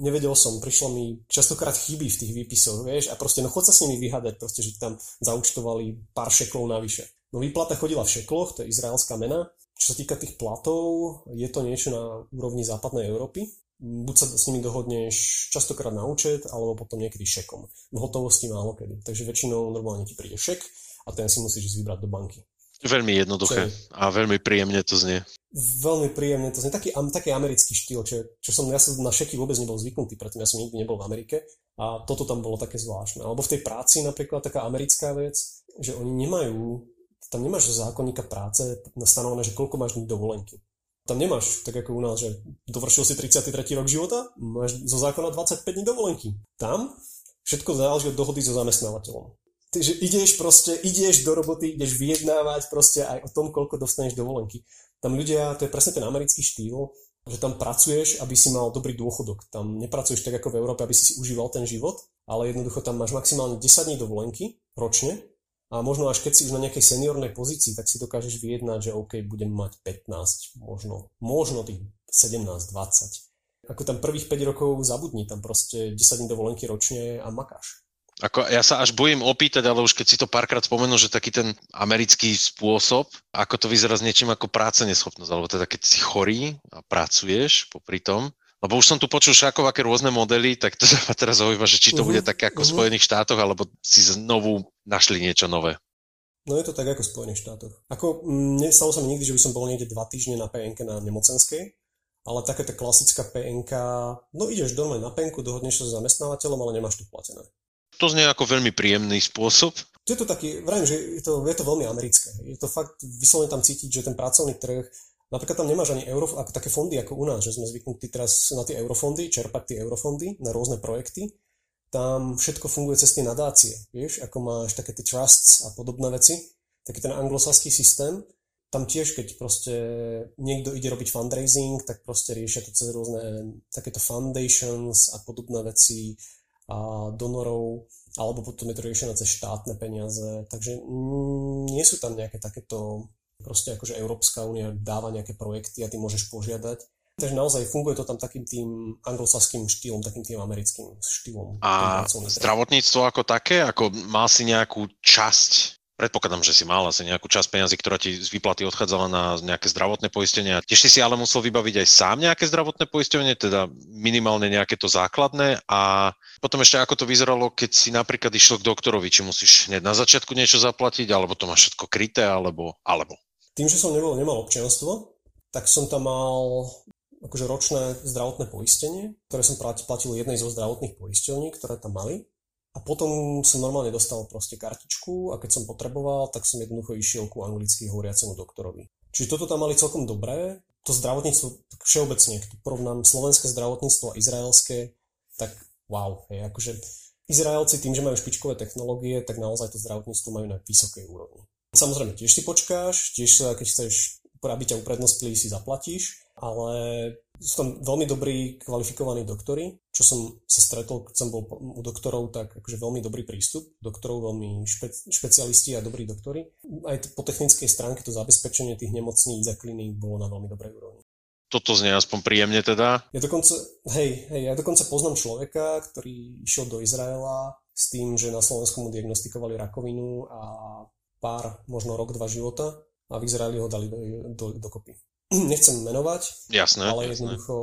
nevedel som, prišlo mi častokrát chyby v tých výpisoch, vieš, a proste no chod sa s nimi vyhadať, proste, že tam zaučtovali pár šeklov navyše. No výplata chodila v šekloch, to je izraelská mena. Čo sa týka tých platov, je to niečo na úrovni západnej Európy. Buď sa s nimi dohodneš častokrát na účet, alebo potom niekedy šekom. V hotovosti málo kedy. Takže väčšinou normálne ti príde šek a ten si musíš ísť vybrať do banky. Veľmi jednoduché a veľmi príjemne to znie. Veľmi príjemne to znie. Taký, taký americký štýl, čo, čo som, ja som na šeky vôbec nebol zvyknutý, pretože ja som nikdy nebol v Amerike a toto tam bolo také zvláštne. Alebo v tej práci napríklad taká americká vec, že oni nemajú, tam nemáš zákonníka práce stanovené, že koľko máš dní dovolenky. Tam nemáš, tak ako u nás, že dovršil si 33. rok života, máš zo zákona 25 dní dovolenky. Tam všetko záleží od dohody so zamestnávateľom. že ideš proste, ideš do roboty, ideš vyjednávať proste aj o tom, koľko dostaneš dovolenky. Tam ľudia, to je presne ten americký štýl, že tam pracuješ, aby si mal dobrý dôchodok. Tam nepracuješ tak ako v Európe, aby si si užíval ten život, ale jednoducho tam máš maximálne 10 dní dovolenky ročne a možno až keď si už na nejakej seniornej pozícii, tak si dokážeš vyjednať, že OK, budem mať 15, možno, možno tých 17, 20. Ako tam prvých 5 rokov zabudni, tam proste 10 dní dovolenky ročne a makáš. Ako, ja sa až bojím opýtať, ale už keď si to párkrát spomenul, že taký ten americký spôsob, ako to vyzerá s niečím ako práce neschopnosť, alebo teda keď si chorý a pracuješ popri tom, lebo už som tu počul šakov, aké rôzne modely, tak to sa ma teraz zaujíma, že či to uh-huh. bude také ako uh-huh. v Spojených štátoch, alebo si znovu našli niečo nové. No je to tak ako v Spojených štátoch. Ako, mne stalo sa mi nikdy, že by som bol niekde dva týždne na PNK na nemocenskej, ale taká tá klasická PNK, no ideš doma na penku, dohodneš sa s zamestnávateľom, ale nemáš to platené. To znie ako veľmi príjemný spôsob. Je to taký, vrajím, že je to, je to veľmi americké. Je to fakt vyslovene tam cítiť, že ten pracovný trh, napríklad tam nemáš ani euro, ako také fondy ako u nás, že sme zvyknutí teraz na tie eurofondy, čerpať tie eurofondy na rôzne projekty. Tam všetko funguje cez tie nadácie, vieš, ako máš také tie trusts a podobné veci, taký ten anglosaský systém, tam tiež, keď proste niekto ide robiť fundraising, tak proste riešia to cez rôzne takéto foundations a podobné veci a donorov, alebo potom je to riešené cez štátne peniaze. Takže mm, nie sú tam nejaké takéto, proste akože Európska únia dáva nejaké projekty a ty môžeš požiadať. Takže naozaj funguje to tam takým tým anglosaským štýlom, takým tým americkým štýlom. A zdravotníctvo ako také? Ako má si nejakú časť Predpokladám, že si mal asi nejakú časť peniazy, ktorá ti z výplaty odchádzala na nejaké zdravotné poistenie. Tiež si si ale musel vybaviť aj sám nejaké zdravotné poistenie, teda minimálne nejaké to základné. A potom ešte ako to vyzeralo, keď si napríklad išiel k doktorovi, či musíš hneď na začiatku niečo zaplatiť, alebo to máš všetko kryté, alebo, alebo. Tým, že som nebol, nemal občianstvo, tak som tam mal akože ročné zdravotné poistenie, ktoré som platil jednej zo zdravotných poisťovní, ktoré tam mali. A potom som normálne dostal proste kartičku a keď som potreboval, tak som jednoducho išiel ku anglicky hovoriacemu doktorovi. Čiže toto tam mali celkom dobré. To zdravotníctvo, tak všeobecne, keď porovnám slovenské zdravotníctvo a izraelské, tak wow, hej, akože Izraelci tým, že majú špičkové technológie, tak naozaj to zdravotníctvo majú na vysokej úrovni. Samozrejme, tiež si počkáš, tiež sa, keď chceš, aby ťa uprednostili, si zaplatíš, ale sú tam veľmi dobrí kvalifikovaní doktori, čo som sa stretol, keď som bol u doktorov, tak akože veľmi dobrý prístup, doktorov veľmi špe, špecialisti a dobrí doktori. Aj po technickej stránke to zabezpečenie tých nemocníc a kliník bolo na veľmi dobrej úrovni. Toto znie aspoň príjemne teda. Ja dokonca, hej, hej, ja dokonca poznám človeka, ktorý išiel do Izraela s tým, že na Slovensku mu diagnostikovali rakovinu a pár, možno rok, dva života a v Izraeli ho dali do, do, dokopy. nechcem menovať, jasné, ale jasné. jednoducho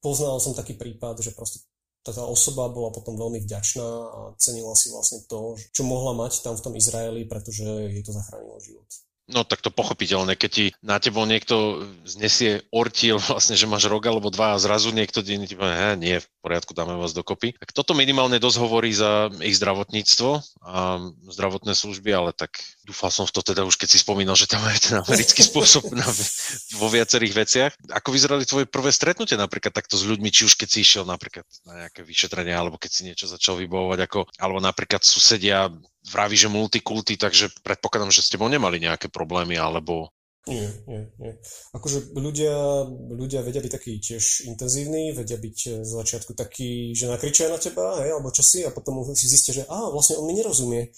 poznal som taký prípad, že proste tá osoba bola potom veľmi vďačná a cenila si vlastne to, čo mohla mať tam v tom Izraeli, pretože jej to zachránilo život. No tak to pochopiteľné, keď ti na tebo niekto znesie ortiel vlastne, že máš rok alebo dva a zrazu niekto deň ti povie, nie, v poriadku, dáme vás dokopy. Tak toto minimálne dosť hovorí za ich zdravotníctvo a zdravotné služby, ale tak dúfal som v to teda už, keď si spomínal, že tam je ten americký spôsob na, vo viacerých veciach. Ako vyzerali tvoje prvé stretnutie napríklad takto s ľuďmi, či už keď si išiel napríklad na nejaké vyšetrenie, alebo keď si niečo začal vybavovať, ako, alebo napríklad susedia vraví, že multikulty, takže predpokladám, že s tebou nemali nejaké problémy, alebo... Nie, nie, nie. Akože ľudia, ľudia vedia byť takí tiež intenzívni, vedia byť eh, z začiatku takí, že nakričia na teba, hej, alebo čo si, a potom si zistia, že á, vlastne on mi nerozumie.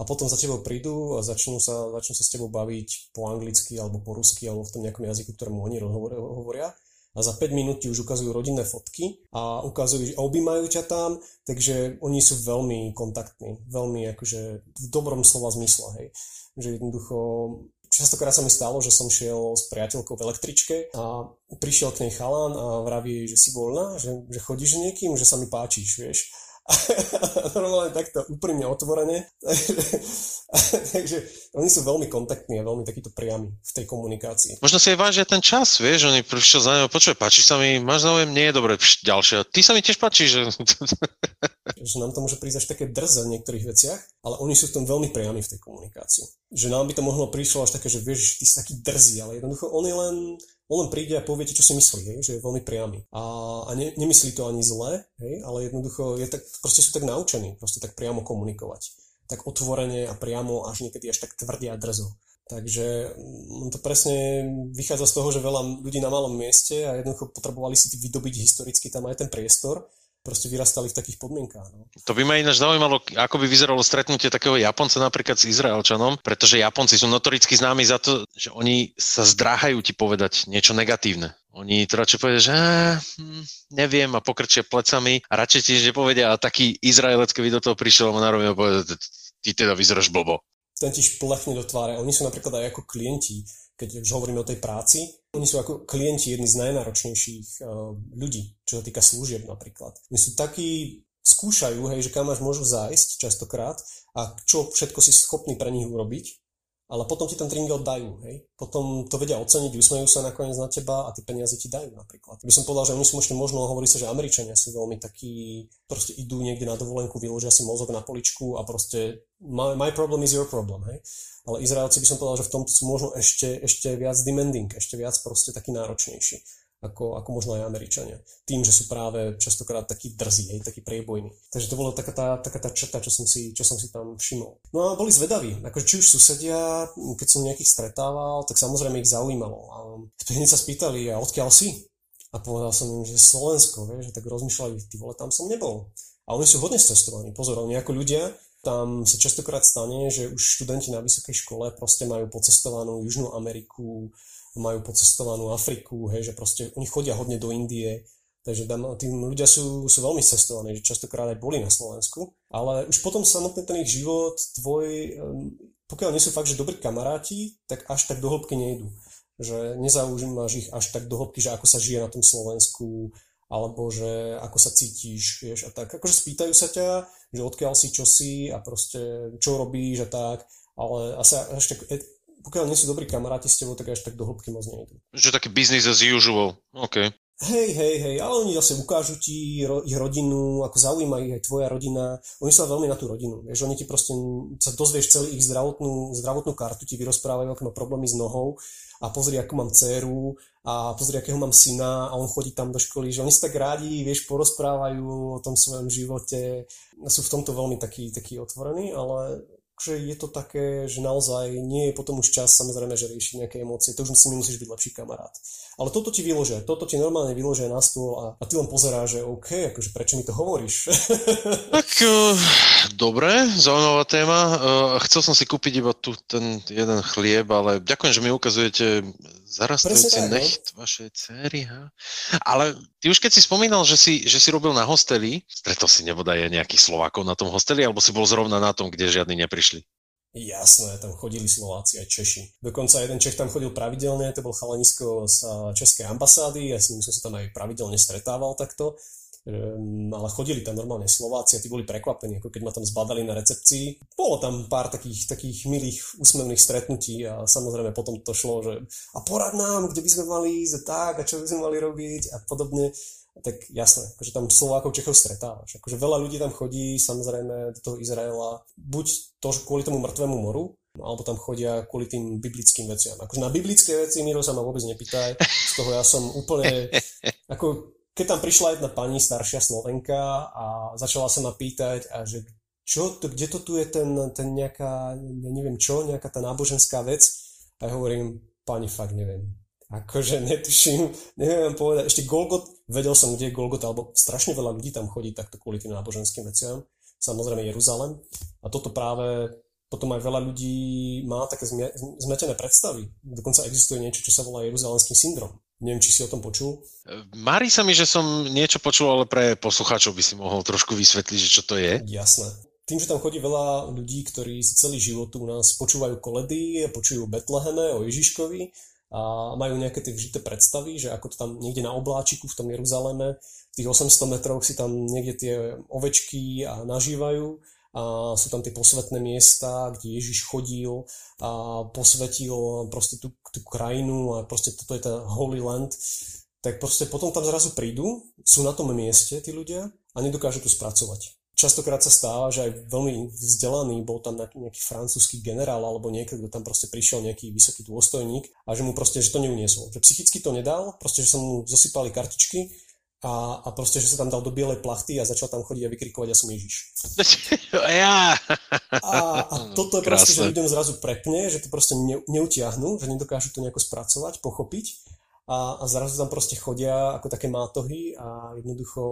A potom za tebou prídu a začnú sa, začnú sa s tebou baviť po anglicky alebo po rusky alebo v tom nejakom jazyku, ktorému oni hovoria a za 5 minút ti už ukazujú rodinné fotky a ukazujú, že objímajú ťa tam, takže oni sú veľmi kontaktní, veľmi akože v dobrom slova zmysle, hej. Že jednoducho Častokrát sa mi stalo, že som šiel s priateľkou v električke a prišiel k nej chalán a vraví, že si voľná, že, že chodíš niekým, že sa mi páčiš, vieš. normálne takto úprimne otvorene. Takže oni sú veľmi kontaktní a veľmi takýto priami v tej komunikácii. Možno si aj vážia ten čas, vieš, oni prišiel za ňou, počuje, páči sa mi, máš záujem, nie je dobre, pš, ďalšie. Ty sa mi tiež páči, že... že nám to môže prísť až také drze v niektorých veciach, ale oni sú v tom veľmi priami v tej komunikácii. Že nám by to mohlo prišlo až také, že vieš, ty si taký drzý, ale jednoducho on je len on len príde a povie ti, čo si myslí, hej, že je veľmi priamy. A, a ne, nemyslí to ani zle, hej, ale jednoducho je tak, proste sú tak naučení, proste tak priamo komunikovať. tak otvorene a priamo, až niekedy až tak tvrdia a drzo. Takže mm, to presne vychádza z toho, že veľa ľudí na malom mieste a jednoducho potrebovali si vydobiť historicky tam aj ten priestor proste vyrastali v takých podmienkách. No. To by ma ináč zaujímalo, ako by vyzeralo stretnutie takého Japonca napríklad s Izraelčanom, pretože Japonci sú notoricky známi za to, že oni sa zdráhajú ti povedať niečo negatívne. Oni to radšej povedia, že hm, neviem a pokrčia plecami a radšej ti nepovedia a taký Izraelec, keby do toho prišiel a narovne povedať, ty teda vyzeráš blbo. Ten ti šplechne do tváre. Oni sú napríklad aj ako klienti keď už hovoríme o tej práci, oni sú ako klienti jedni z najnáročnejších uh, ľudí, čo sa týka služieb napríklad. Oni sú takí, skúšajú, hej, že kam až môžu zájsť častokrát a čo všetko si schopný pre nich urobiť ale potom ti ten tringel dajú, hej. Potom to vedia oceniť, usmejú sa nakoniec na teba a tie peniaze ti dajú napríklad. By som povedal, že oni sú možno, možno hovorí sa, že Američania sú veľmi takí, proste idú niekde na dovolenku, vyložia si mozog na poličku a proste my, my problem is your problem, hej. Ale Izraelci by som povedal, že v tomto sú možno ešte, ešte viac demanding, ešte viac proste taký náročnejší ako, ako možno aj Američania. Tým, že sú práve častokrát takí drzí, hej, takí priebojní. Takže to bola taká tá, taká tá črta, čo som, si, čo som si tam všimol. No a boli zvedaví. Ako, či už susedia, keď som nejakých stretával, tak samozrejme ich zaujímalo. A hneď sa spýtali, a odkiaľ si? A povedal som im, že Slovensko, vieš, tak rozmýšľali, ty vole, tam som nebol. A oni sú hodne cestovaní. Pozor, oni ako ľudia, tam sa častokrát stane, že už študenti na vysokej škole proste majú pocestovanú Južnú Ameriku, majú pocestovanú Afriku, hej, že proste oni chodia hodne do Indie, takže tam, tí ľudia sú, sú veľmi cestovaní, že častokrát aj boli na Slovensku, ale už potom samotný ten ich život, tvoj, pokiaľ nie sú fakt, že dobrí kamaráti, tak až tak do hĺbky nejdu. Že nezaužívaš ich až tak do hĺbky, že ako sa žije na tom Slovensku, alebo že ako sa cítiš, vieš, a tak. Akože spýtajú sa ťa, že odkiaľ si, čo si a proste čo robíš a tak, ale asi tak pokiaľ nie sú dobrí kamaráti s tebou, tak až tak do hĺbky moc nejdu. Že taký business as usual, OK. Hej, hej, hej, ale oni zase ukážu ti ro, ich rodinu, ako zaujíma ich aj tvoja rodina. Oni sa veľmi na tú rodinu, vieš, oni ti proste, sa dozvieš celý ich zdravotnú, zdravotnú kartu, ti vyrozprávajú, aké má problémy s nohou a pozri, ako mám dceru a pozri, akého mám syna a on chodí tam do školy, že oni sa tak rádi, vieš, porozprávajú o tom svojom živote. Sú v tomto veľmi takí, takí otvorení, ale že je to také, že naozaj nie je potom už čas samozrejme, že riešiť nejaké emócie, to už si musíš byť lepší kamarát. Ale toto ti vyložia, toto ti normálne vyložia na stôl a, a ty len pozeráš, že OK, akože prečo mi to hovoríš? tak uh, dobre, zaujímavá téma. Uh, chcel som si kúpiť iba tu ten jeden chlieb, ale ďakujem, že mi ukazujete zarastajúci no. necht no? vašej céry. Ha? Ale ty už keď si spomínal, že si, že si robil na hosteli, stretol si nebodaj nejakých Slovákov na tom hosteli, alebo si bol zrovna na tom, kde žiadni neprišli? Jasné, tam chodili Slováci aj Češi. Dokonca jeden Čech tam chodil pravidelne, to bol chalanisko z Českej ambasády, ja s ním som sa tam aj pravidelne stretával takto. Um, ale chodili tam normálne Slováci a tí boli prekvapení, ako keď ma tam zbadali na recepcii. Bolo tam pár takých, takých milých úsmevných stretnutí a samozrejme potom to šlo, že a porad nám, kde by sme mali ísť tak a čo by sme mali robiť a podobne tak jasné, akože tam Slovákov, Čechov stretávaš. Akože veľa ľudí tam chodí, samozrejme, do toho Izraela, buď to kvôli tomu mŕtvemu moru, alebo tam chodia kvôli tým biblickým veciam. Akože na biblické veci, Miro, sa ma vôbec nepýtaj, z toho ja som úplne, ako keď tam prišla jedna pani, staršia Slovenka a začala sa ma pýtať, a že čo, to, kde to tu je ten, ten nejaká, ja neviem čo, nejaká tá náboženská vec, a ja hovorím, pani, fakt neviem akože netuším, neviem vám povedať, ešte Golgot, vedel som, kde je Golgot, alebo strašne veľa ľudí tam chodí takto kvôli tým náboženským veciam, samozrejme Jeruzalem. A toto práve potom aj veľa ľudí má také zmetené predstavy. Dokonca existuje niečo, čo sa volá Jeruzalemský syndrom. Neviem, či si o tom počul. Mári sa mi, že som niečo počul, ale pre poslucháčov by si mohol trošku vysvetliť, že čo to je. Jasné. Tým, že tam chodí veľa ľudí, ktorí si celý život u nás počúvajú koledy, počujú Betleheme o Ježiškovi, a majú nejaké tie vžité predstavy, že ako to tam niekde na obláčiku v tom Jeruzaleme, v tých 800 metroch si tam niekde tie ovečky a nažívajú a sú tam tie posvetné miesta, kde Ježiš chodil a posvetil proste tú, tú krajinu a proste toto je tá Holy Land, tak proste potom tam zrazu prídu, sú na tom mieste tí ľudia a nedokážu to spracovať častokrát sa stáva, že aj veľmi vzdelaný bol tam nejaký, francúzsky generál alebo niekto, kto tam proste prišiel nejaký vysoký dôstojník a že mu proste, že to neuniesol. Že psychicky to nedal, proste, že sa mu zosypali kartičky a, a proste, že sa tam dal do bielej plachty a začal tam chodiť a vykrikovať, ja som Ježiš. Ja. A, a toto je proste, že ľuďom zrazu prepne, že to proste ne, neutiahnu, že nedokážu to nejako spracovať, pochopiť a, a zrazu tam proste chodia ako také mátohy a jednoducho,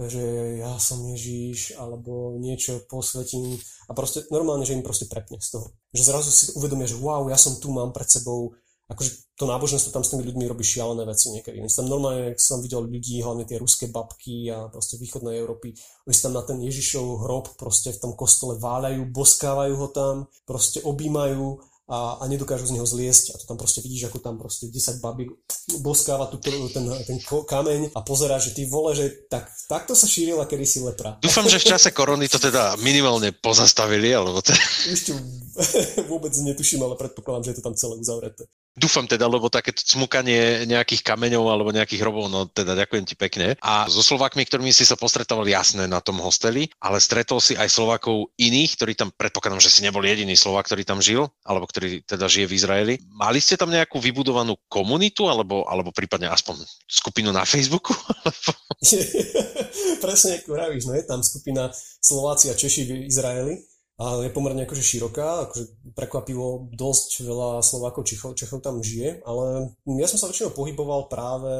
že ja som Ježiš alebo niečo posvetím a proste normálne, že im proste prepne z toho. Že zrazu si uvedomia, že wow, ja som tu, mám pred sebou akože to náboženstvo tam s tými ľuďmi robí šialené veci niekedy. Oni tam normálne, som videl ľudí, hlavne tie ruské babky a proste východnej Európy, oni tam na ten Ježišov hrob proste v tom kostole váľajú, boskávajú ho tam, proste objímajú a, a nedokážu z neho zliesť a to tam proste vidíš, ako tam proste 10 babí boskáva tu, ten, ten kameň a pozerá, že ty vole, že tak, takto sa šírila kedysi lepra. Dúfam, že v čase korony to teda minimálne pozastavili, alebo to... Ešte vôbec netuším, ale predpokladám, že je to tam celé uzavreté. Dúfam teda, lebo takéto smukanie nejakých kameňov alebo nejakých hrobov, no teda ďakujem ti pekne. A so Slovákmi, ktorými si sa postretával jasné na tom hosteli, ale stretol si aj Slovákov iných, ktorí tam, predpokladám, že si nebol jediný Slovák, ktorý tam žil, alebo ktorý teda žije v Izraeli. Mali ste tam nejakú vybudovanú komunitu, alebo, alebo prípadne aspoň skupinu na Facebooku? Presne ako vravíš, no je tam skupina Slováci a Češi v Izraeli a je pomerne akože široká, akože prekvapivo dosť veľa Slovákov, Čechov, Čechov tam žije, ale ja som sa väčšinou pohyboval práve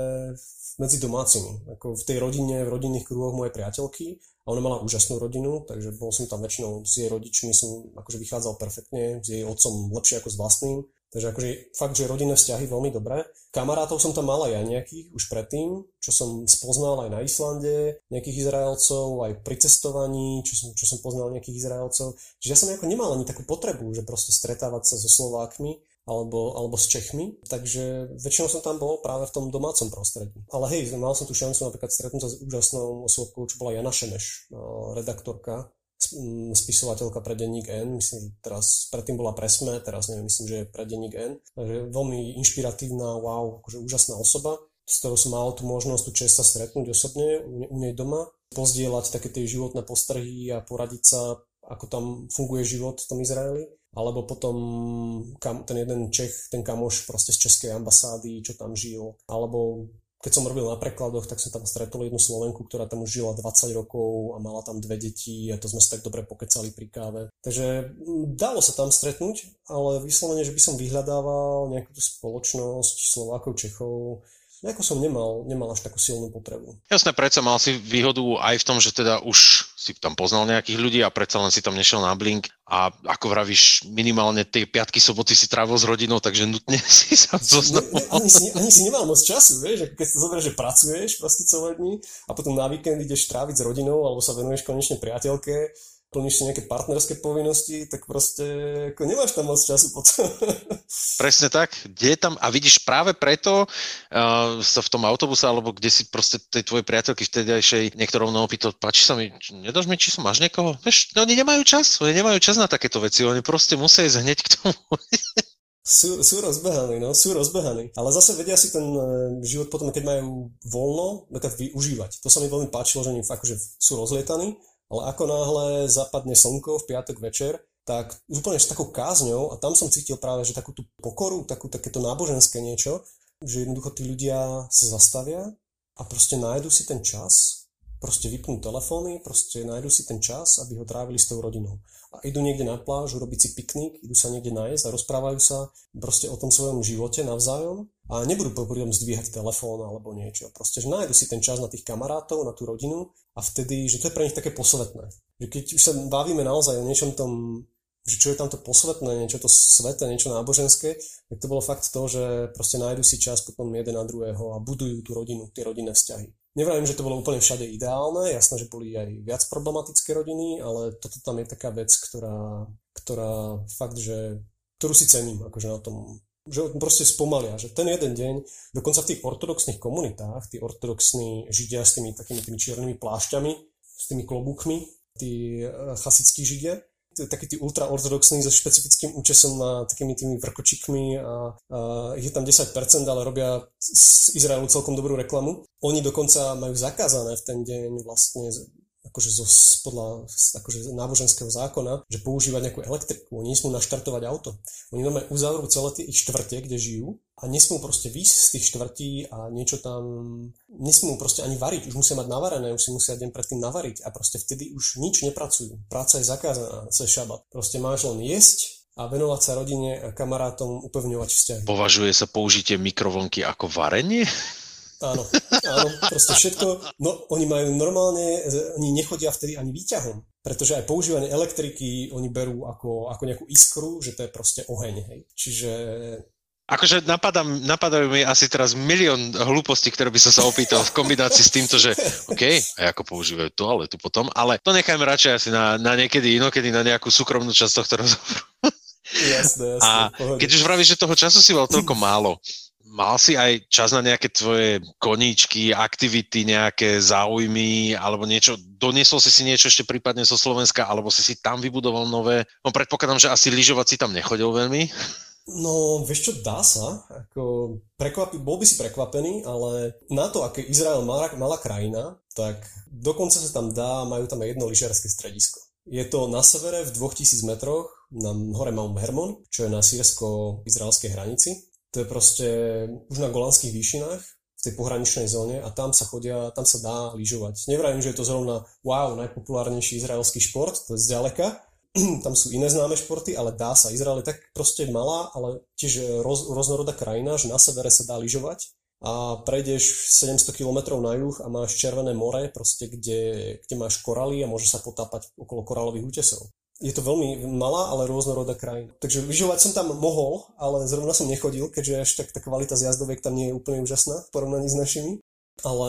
medzi domácimi, ako v tej rodine, v rodinných kruhoch mojej priateľky a ona mala úžasnú rodinu, takže bol som tam väčšinou s jej rodičmi, som akože vychádzal perfektne, s jej otcom lepšie ako s vlastným, Takže akože fakt, že rodinné vzťahy veľmi dobré. Kamarátov som tam mal aj ja nejakých už predtým, čo som spoznal aj na Islande, nejakých Izraelcov, aj pri cestovaní, čo som, čo som poznal nejakých Izraelcov. Čiže ja som nejako nemal ani takú potrebu, že proste stretávať sa so Slovákmi, alebo, alebo s Čechmi, takže väčšinou som tam bol práve v tom domácom prostredí. Ale hej, mal som tu šancu napríklad stretnúť sa s úžasnou osobkou, čo bola Jana Šemeš, redaktorka spisovateľka pre denník N, myslím, že teraz predtým bola presme, teraz neviem, myslím, že je pre denník N. Takže veľmi inšpiratívna, wow, akože úžasná osoba, s ktorou som mal tú možnosť, tú čest sa stretnúť osobne u nej doma, pozdieľať také tie životné postrehy a poradiť sa, ako tam funguje život v tom Izraeli. Alebo potom kam, ten jeden Čech, ten kamoš proste z českej ambasády, čo tam žil. Alebo keď som robil na prekladoch, tak som tam stretol jednu Slovenku, ktorá tam už žila 20 rokov a mala tam dve deti a to sme sa tak dobre pokecali pri káve. Takže dalo sa tam stretnúť, ale vyslovene, že by som vyhľadával nejakú tú spoločnosť Slovákov, Čechov, Nejako som nemal, nemal až takú silnú potrebu. Jasné, predsa mal si výhodu aj v tom, že teda už si tam poznal nejakých ľudí a predsa len si tam nešiel na blink a ako vravíš, minimálne tie piatky, soboty si trávil s rodinou, takže nutne si sa zoznamoval. Ani, si, ani si nemal moc času, vieš, keď si zoberieš, že pracuješ proste celé dní a potom na víkend ideš tráviť s rodinou alebo sa venuješ konečne priateľke plníš si nejaké partnerské povinnosti, tak proste ako nemáš tam moc času potom. Presne tak. Kde je tam, a vidíš práve preto uh, sa v tom autobuse, alebo kde si proste tej tvojej priateľky vtedajšej niekto rovno opýtal, páči sa mi, nedáš mi číslo, máš niekoho? Vieš, no, oni nemajú čas, oni nemajú čas na takéto veci, oni proste musia ísť hneď k tomu. sú, sú rozbehaní, no, sú rozbehaní. Ale zase vedia si ten e, život potom, keď majú voľno, využívať. To sa mi veľmi páčilo, že oni fakt, že sú rozlietaní ale ako náhle zapadne slnko v piatok večer, tak úplne s takou kázňou a tam som cítil práve, že takú tú pokoru, takú, takéto náboženské niečo, že jednoducho tí ľudia sa zastavia a proste nájdu si ten čas, proste vypnú telefóny, proste nájdu si ten čas, aby ho trávili s tou rodinou. A idú niekde na pláž, urobiť si piknik, idú sa niekde nájsť a rozprávajú sa proste o tom svojom živote navzájom a nebudú potom zdvíhať telefón alebo niečo. Proste, že nájdu si ten čas na tých kamarátov, na tú rodinu a vtedy, že to je pre nich také posvetné. Že keď už sa bavíme naozaj o niečom tom, že čo je tam to posvetné, niečo to sveté, niečo náboženské, tak to bolo fakt to, že proste nájdu si čas potom jeden na druhého a budujú tú rodinu, tie rodinné vzťahy. Nevravím, že to bolo úplne všade ideálne, jasné, že boli aj viac problematické rodiny, ale toto tam je taká vec, ktorá, ktorá fakt, že ktorú si cením akože na tom že proste spomalia, že ten jeden deň, dokonca v tých ortodoxných komunitách, tí ortodoxní židia s tými takými tými čiernymi plášťami, s tými klobúkmi, tí eh, chasickí židia, takí tí ultraortodoxní so špecifickým účesom na takými tými vrkočikmi a, a je tam 10%, ale robia z Izraelu celkom dobrú reklamu. Oni dokonca majú zakázané v ten deň vlastne akože zo, podľa akože náboženského zákona, že používať nejakú elektriku. Oni nesmú naštartovať auto. Oni normálne uzavrú celé tie ich štvrte, kde žijú a nesmú proste výjsť z tých štvrtí a niečo tam nesmú proste ani variť, už musia mať navarené, už si musia deň predtým navariť a proste vtedy už nič nepracujú. Práca je zakázaná cez šabat. Proste máš len jesť a venovať sa rodine a kamarátom, upevňovať vzťahy. Považuje sa použitie mikrovlnky ako varenie? Áno, áno, proste všetko. No, oni majú normálne, oni nechodia vtedy ani výťahom, pretože aj používanie elektriky oni berú ako, ako nejakú iskru, že to je proste oheň, hej. Čiže Akože napadám, napadajú mi asi teraz milión hlúpostí, ktoré by som sa opýtal v kombinácii s týmto, že OK, a ako používajú toaletu potom, ale to nechajme radšej asi na, na niekedy inokedy, na nejakú súkromnú časť tohto rozhovoru. Jasné, jasné. A keď už vravíš, že toho času si mal toľko málo, mal si aj čas na nejaké tvoje koníčky, aktivity, nejaké záujmy alebo niečo, doniesol si si niečo ešte prípadne zo Slovenska, alebo si si tam vybudoval nové? No predpokladám, že asi lyžovať si tam nechodil veľmi. No, vieš čo, dá sa. Ako, prekvapi, bol by si prekvapený, ale na to, aké Izrael malá, malá krajina, tak dokonca sa tam dá, majú tam aj jedno lyžiarske stredisko. Je to na severe v 2000 metroch, na hore Mount Hermon, čo je na sírsko-izraelskej hranici. To je proste už na Golanských výšinách, v tej pohraničnej zóne a tam sa chodia, tam sa dá lyžovať. Nevrajím, že je to zrovna wow, najpopulárnejší izraelský šport, to je zďaleka, tam sú iné známe športy, ale dá sa. Izrael je tak proste malá, ale tiež roz, rôznorodá krajina, že na severe sa dá lyžovať a prejdeš 700 km na juh a máš Červené more, proste, kde, kde máš koraly a môže sa potápať okolo koralových útesov. Je to veľmi malá, ale rôznorodá krajina. Takže lyžovať som tam mohol, ale zrovna som nechodil, keďže až tak tá kvalita zjazdoviek tam nie je úplne úžasná v porovnaní s našimi. Ale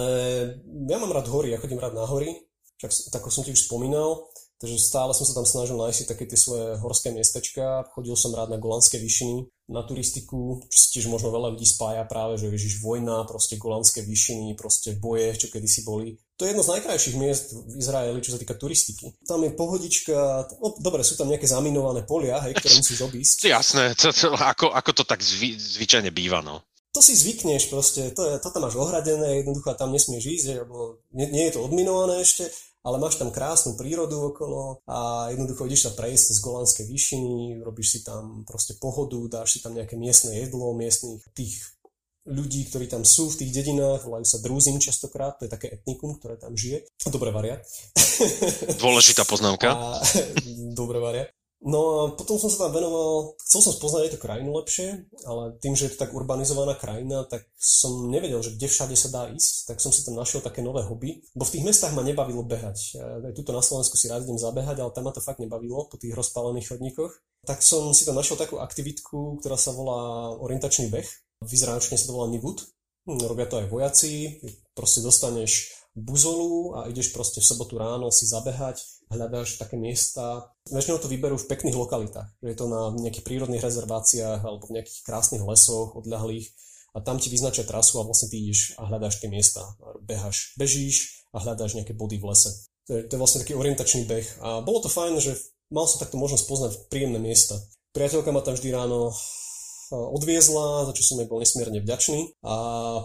ja mám rád hory, ja chodím rád na hory, však tak som ti už spomínal. Takže stále som sa tam snažil nájsť také tie svoje horské miestečka. Chodil som rád na Golandské výšiny, na turistiku, čo si tiež možno veľa ľudí spája práve, že ježiš vojna, proste Golandské výšiny, proste boje, čo kedysi boli. To je jedno z najkrajších miest v Izraeli, čo sa týka turistiky. Tam je pohodička, no dobre, sú tam nejaké zaminované polia, hej, ktoré musíš obísť. Jasné, to, to, ako, ako to tak zvy, zvyčajne býva, no to si zvykneš proste, to, je, to tam máš ohradené, jednoducho tam nesmieš ísť, lebo nie, nie je to odminované ešte ale máš tam krásnu prírodu okolo a jednoducho ideš sa prejsť z Golandské výšiny, robíš si tam proste pohodu, dáš si tam nejaké miestne jedlo, miestnych tých ľudí, ktorí tam sú v tých dedinách, volajú sa drúzim častokrát, to je také etnikum, ktoré tam žije. Dobre varia. Dôležitá poznámka. A, dobre varia. No a potom som sa tam venoval, chcel som spoznať aj tú krajinu lepšie, ale tým, že je to tak urbanizovaná krajina, tak som nevedel, že kde všade sa dá ísť, tak som si tam našiel také nové hobby. Bo v tých mestách ma nebavilo behať. Aj tuto na Slovensku si rád idem zabehať, ale tam ma to fakt nebavilo po tých rozpálených chodníkoch. Tak som si tam našiel takú aktivitku, ktorá sa volá orientačný beh. V Izraelčine sa to volá Nivut. Hm, robia to aj vojaci. Proste dostaneš buzolu a ideš proste v sobotu ráno si zabehať hľadáš také miesta. Väčšinou to vyberú v pekných lokalitách, že je to na nejakých prírodných rezerváciách alebo v nejakých krásnych lesoch odľahlých a tam ti vyznačia trasu a vlastne ty ideš a hľadáš tie miesta. Behaš, bežíš a hľadáš nejaké body v lese. To je, to je vlastne taký orientačný beh. A bolo to fajn, že mal som takto možnosť poznať príjemné miesta. Priateľka ma tam vždy ráno odviezla, za čo som jej bol nesmierne vďačný a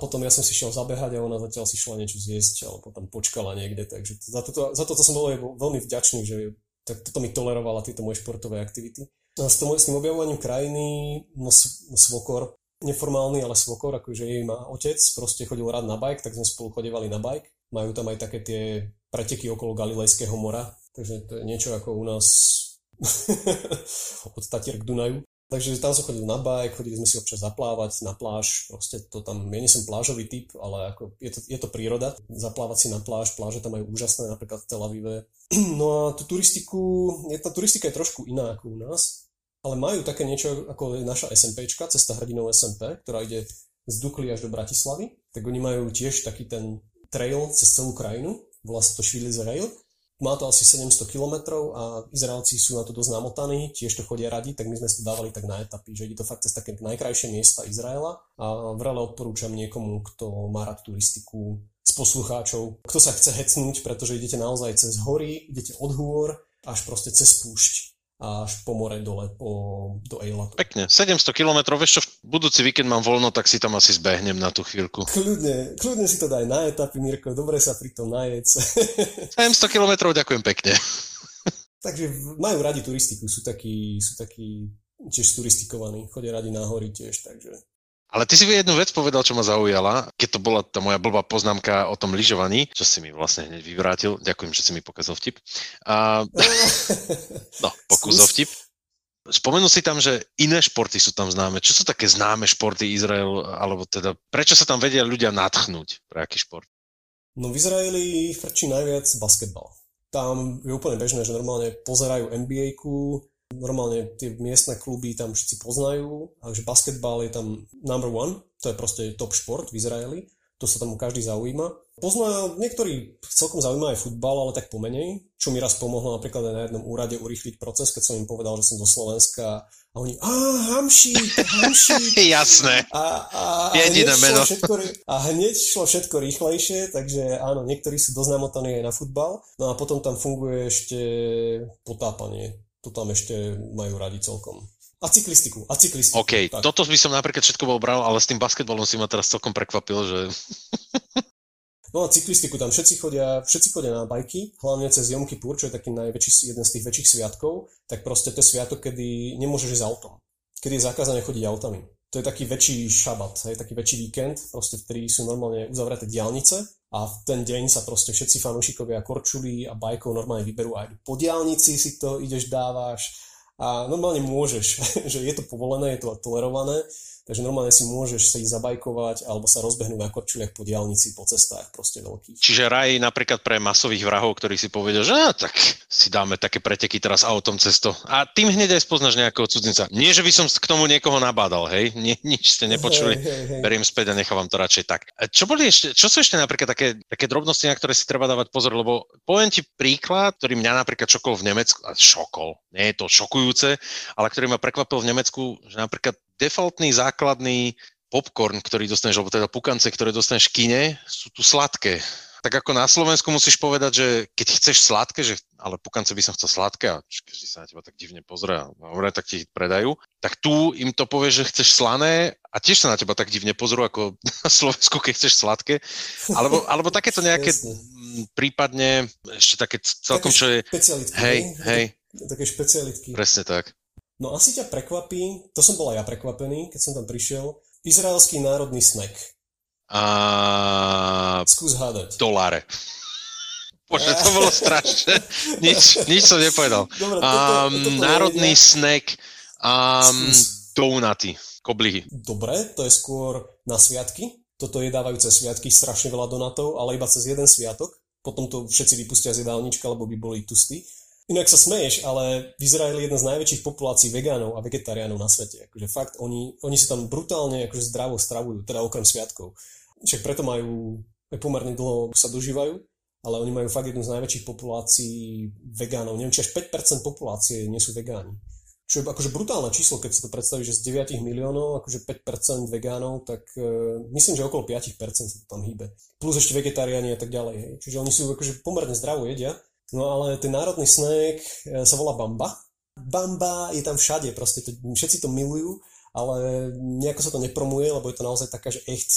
potom ja som si šiel zabehať a ona zatiaľ si šla niečo zjesť alebo potom počkala niekde, takže za toto, za toto som bol veľmi vďačný, že tak toto mi tolerovala tieto moje športové aktivity. A s, tom, s tým objavovaním krajiny, no, no svokor, neformálny, ale svokor, akože jej má otec, proste chodil rád na bike, tak sme spolu chodevali na bike. Majú tam aj také tie preteky okolo Galilejského mora, takže to je niečo ako u nás od Tatier k Dunaju. Takže tam som chodil na bike, chodili sme si občas zaplávať na pláž, proste to tam, ja nie som plážový typ, ale ako je to, je to príroda, zaplávať si na pláž, pláže tam majú úžasné, napríklad v Tel Avive. No a tú turistiku, je, tá turistika je trošku iná ako u nás, ale majú také niečo ako naša SMPčka, cesta hrdinov SMP, ktorá ide z Dukly až do Bratislavy, tak oni majú tiež taký ten trail cez celú krajinu, volá sa to Schwiliz Rail má to asi 700 km a Izraelci sú na to dosť namotaní, tiež to chodia radi, tak my sme to dávali tak na etapy, že ide to fakt cez také najkrajšie miesta Izraela. A vrele odporúčam niekomu, kto má rád turistiku z poslucháčov, kto sa chce hecnúť, pretože idete naozaj cez hory, idete od hôr až proste cez púšť až po more dole po, do Eilatu. Pekne, 700 km, vieš čo, v budúci víkend mám voľno, tak si tam asi zbehnem na tú chvíľku. Kľudne, kľudne si to daj na etapy, Mirko, dobre sa pri tom najec. 700 km, ďakujem pekne. Takže majú radi turistiku, sú takí, sú takí tiež turistikovaní, chodia radi na hory tiež, takže Ale ty si jednu vec povedal, čo ma zaujala, keď to bola tá moja blbá poznámka o tom lyžovaní, čo si mi vlastne hneď vyvrátil. Ďakujem, že si mi pokazal vtip. A, no, pokus o vtip. Spomenul si tam, že iné športy sú tam známe. Čo sú také známe športy Izrael, alebo teda prečo sa tam vedia ľudia natchnúť pre aký šport? No v Izraeli frčí najviac basketbal. Tam je úplne bežné, že normálne pozerajú NBA-ku, normálne tie miestne kluby tam všetci poznajú, takže basketbal je tam number one, to je proste top šport v Izraeli, to sa tam každý zaujíma. Pozná, niektorí celkom zaujíma aj futbal, ale tak pomenej, čo mi raz pomohlo napríklad aj na jednom úrade urýchliť proces, keď som im povedal, že som do Slovenska a oni, a hamší, hamší. Jasné. A, a, a, Jediné meno. Všetko, a hneď šlo všetko rýchlejšie, takže áno, niektorí sú dosť namotaní aj na futbal. No a potom tam funguje ešte potápanie to tam ešte majú radi celkom. A cyklistiku, a cyklistiku. OK, tak. toto by som napríklad všetko bol bral, ale s tým basketbalom si ma teraz celkom prekvapil, že... no a cyklistiku tam všetci chodia, všetci chodia na bajky, hlavne cez Jom Kippur, čo je taký najväčší, jeden z tých väčších sviatkov, tak proste to je sviatok, kedy nemôžeš ísť autom. Kedy je zakázané chodiť autami. To je taký väčší šabat, hej, taký väčší víkend, proste vtedy sú normálne uzavreté diálnice a v ten deň sa proste všetci fanúšikovia korčuli a bajkov normálne vyberú aj po diálnici si to ideš, dávaš. A normálne môžeš, že je to povolené, je to tolerované, Takže normálne si môžeš sa ísť zabajkovať alebo sa rozbehnúť na korčuliach po diálnici, po cestách proste veľkých. Čiže raj napríklad pre masových vrahov, ktorí si povedia, že á, tak si dáme také preteky teraz autom cesto. A tým hneď aj spoznáš nejakého cudzinca. Nie, že by som k tomu niekoho nabádal, hej? Nie, nič ste nepočuli. Hej, hej, hej. Beriem späť a nechávam to radšej tak. Čo, boli ešte, čo sú ešte napríklad také, také drobnosti, na ktoré si treba dávať pozor, lebo poviem ti príklad, ktorý mňa napríklad šokol v Nemecku, šokol, nie je to šokujúce, ale ktorý ma prekvapil v Nemecku, že napríklad defaultný základný popcorn, ktorý dostaneš, alebo teda pukance, ktoré dostaneš v kine, sú tu sladké. Tak ako na Slovensku musíš povedať, že keď chceš sladké, že ale pukance by som chcel sladké a každý sa na teba tak divne pozrie a dobre, tak ti ich predajú, tak tu im to povieš, že chceš slané a tiež sa na teba tak divne pozrú ako na Slovensku, keď chceš sladké. Alebo, alebo takéto nejaké prípadne ešte také celkom, čo je... Hej, hej. Také špecialitky. Presne tak. No asi ťa prekvapí, to som bol aj ja prekvapený, keď som tam prišiel, izraelský národný snack. A... Skús hádať. Doláre. Bože, to bolo strašné. Nič, nič som nepovedal. Dobre, toto, um, toto národný je... snack um, donuty, koblihy. Dobre, to je skôr na sviatky. Toto jedávajú cez sviatky strašne veľa donatov, ale iba cez jeden sviatok. Potom to všetci vypustia z jedálnička, lebo by boli tustí. Inak sa smeješ, ale v Izraeli je jedna z najväčších populácií vegánov a vegetariánov na svete. Akože fakt, oni, oni sa tam brutálne akože zdravo stravujú, teda okrem sviatkov. Však preto majú, pomerne dlho sa dožívajú, ale oni majú fakt jednu z najväčších populácií vegánov. Neviem, či až 5% populácie nie sú vegáni. Čo je akože brutálne číslo, keď si to predstavíš, že z 9 miliónov, akože 5% vegánov, tak uh, myslím, že okolo 5% sa to tam hýbe. Plus ešte vegetariáni a tak ďalej. Hej. Čiže oni sú akože pomerne zdravo jedia No ale ten národný snack e, sa volá Bamba. Bamba je tam všade, proste to, všetci to milujú, ale nejako sa to nepromuje, lebo je to naozaj taká, že echt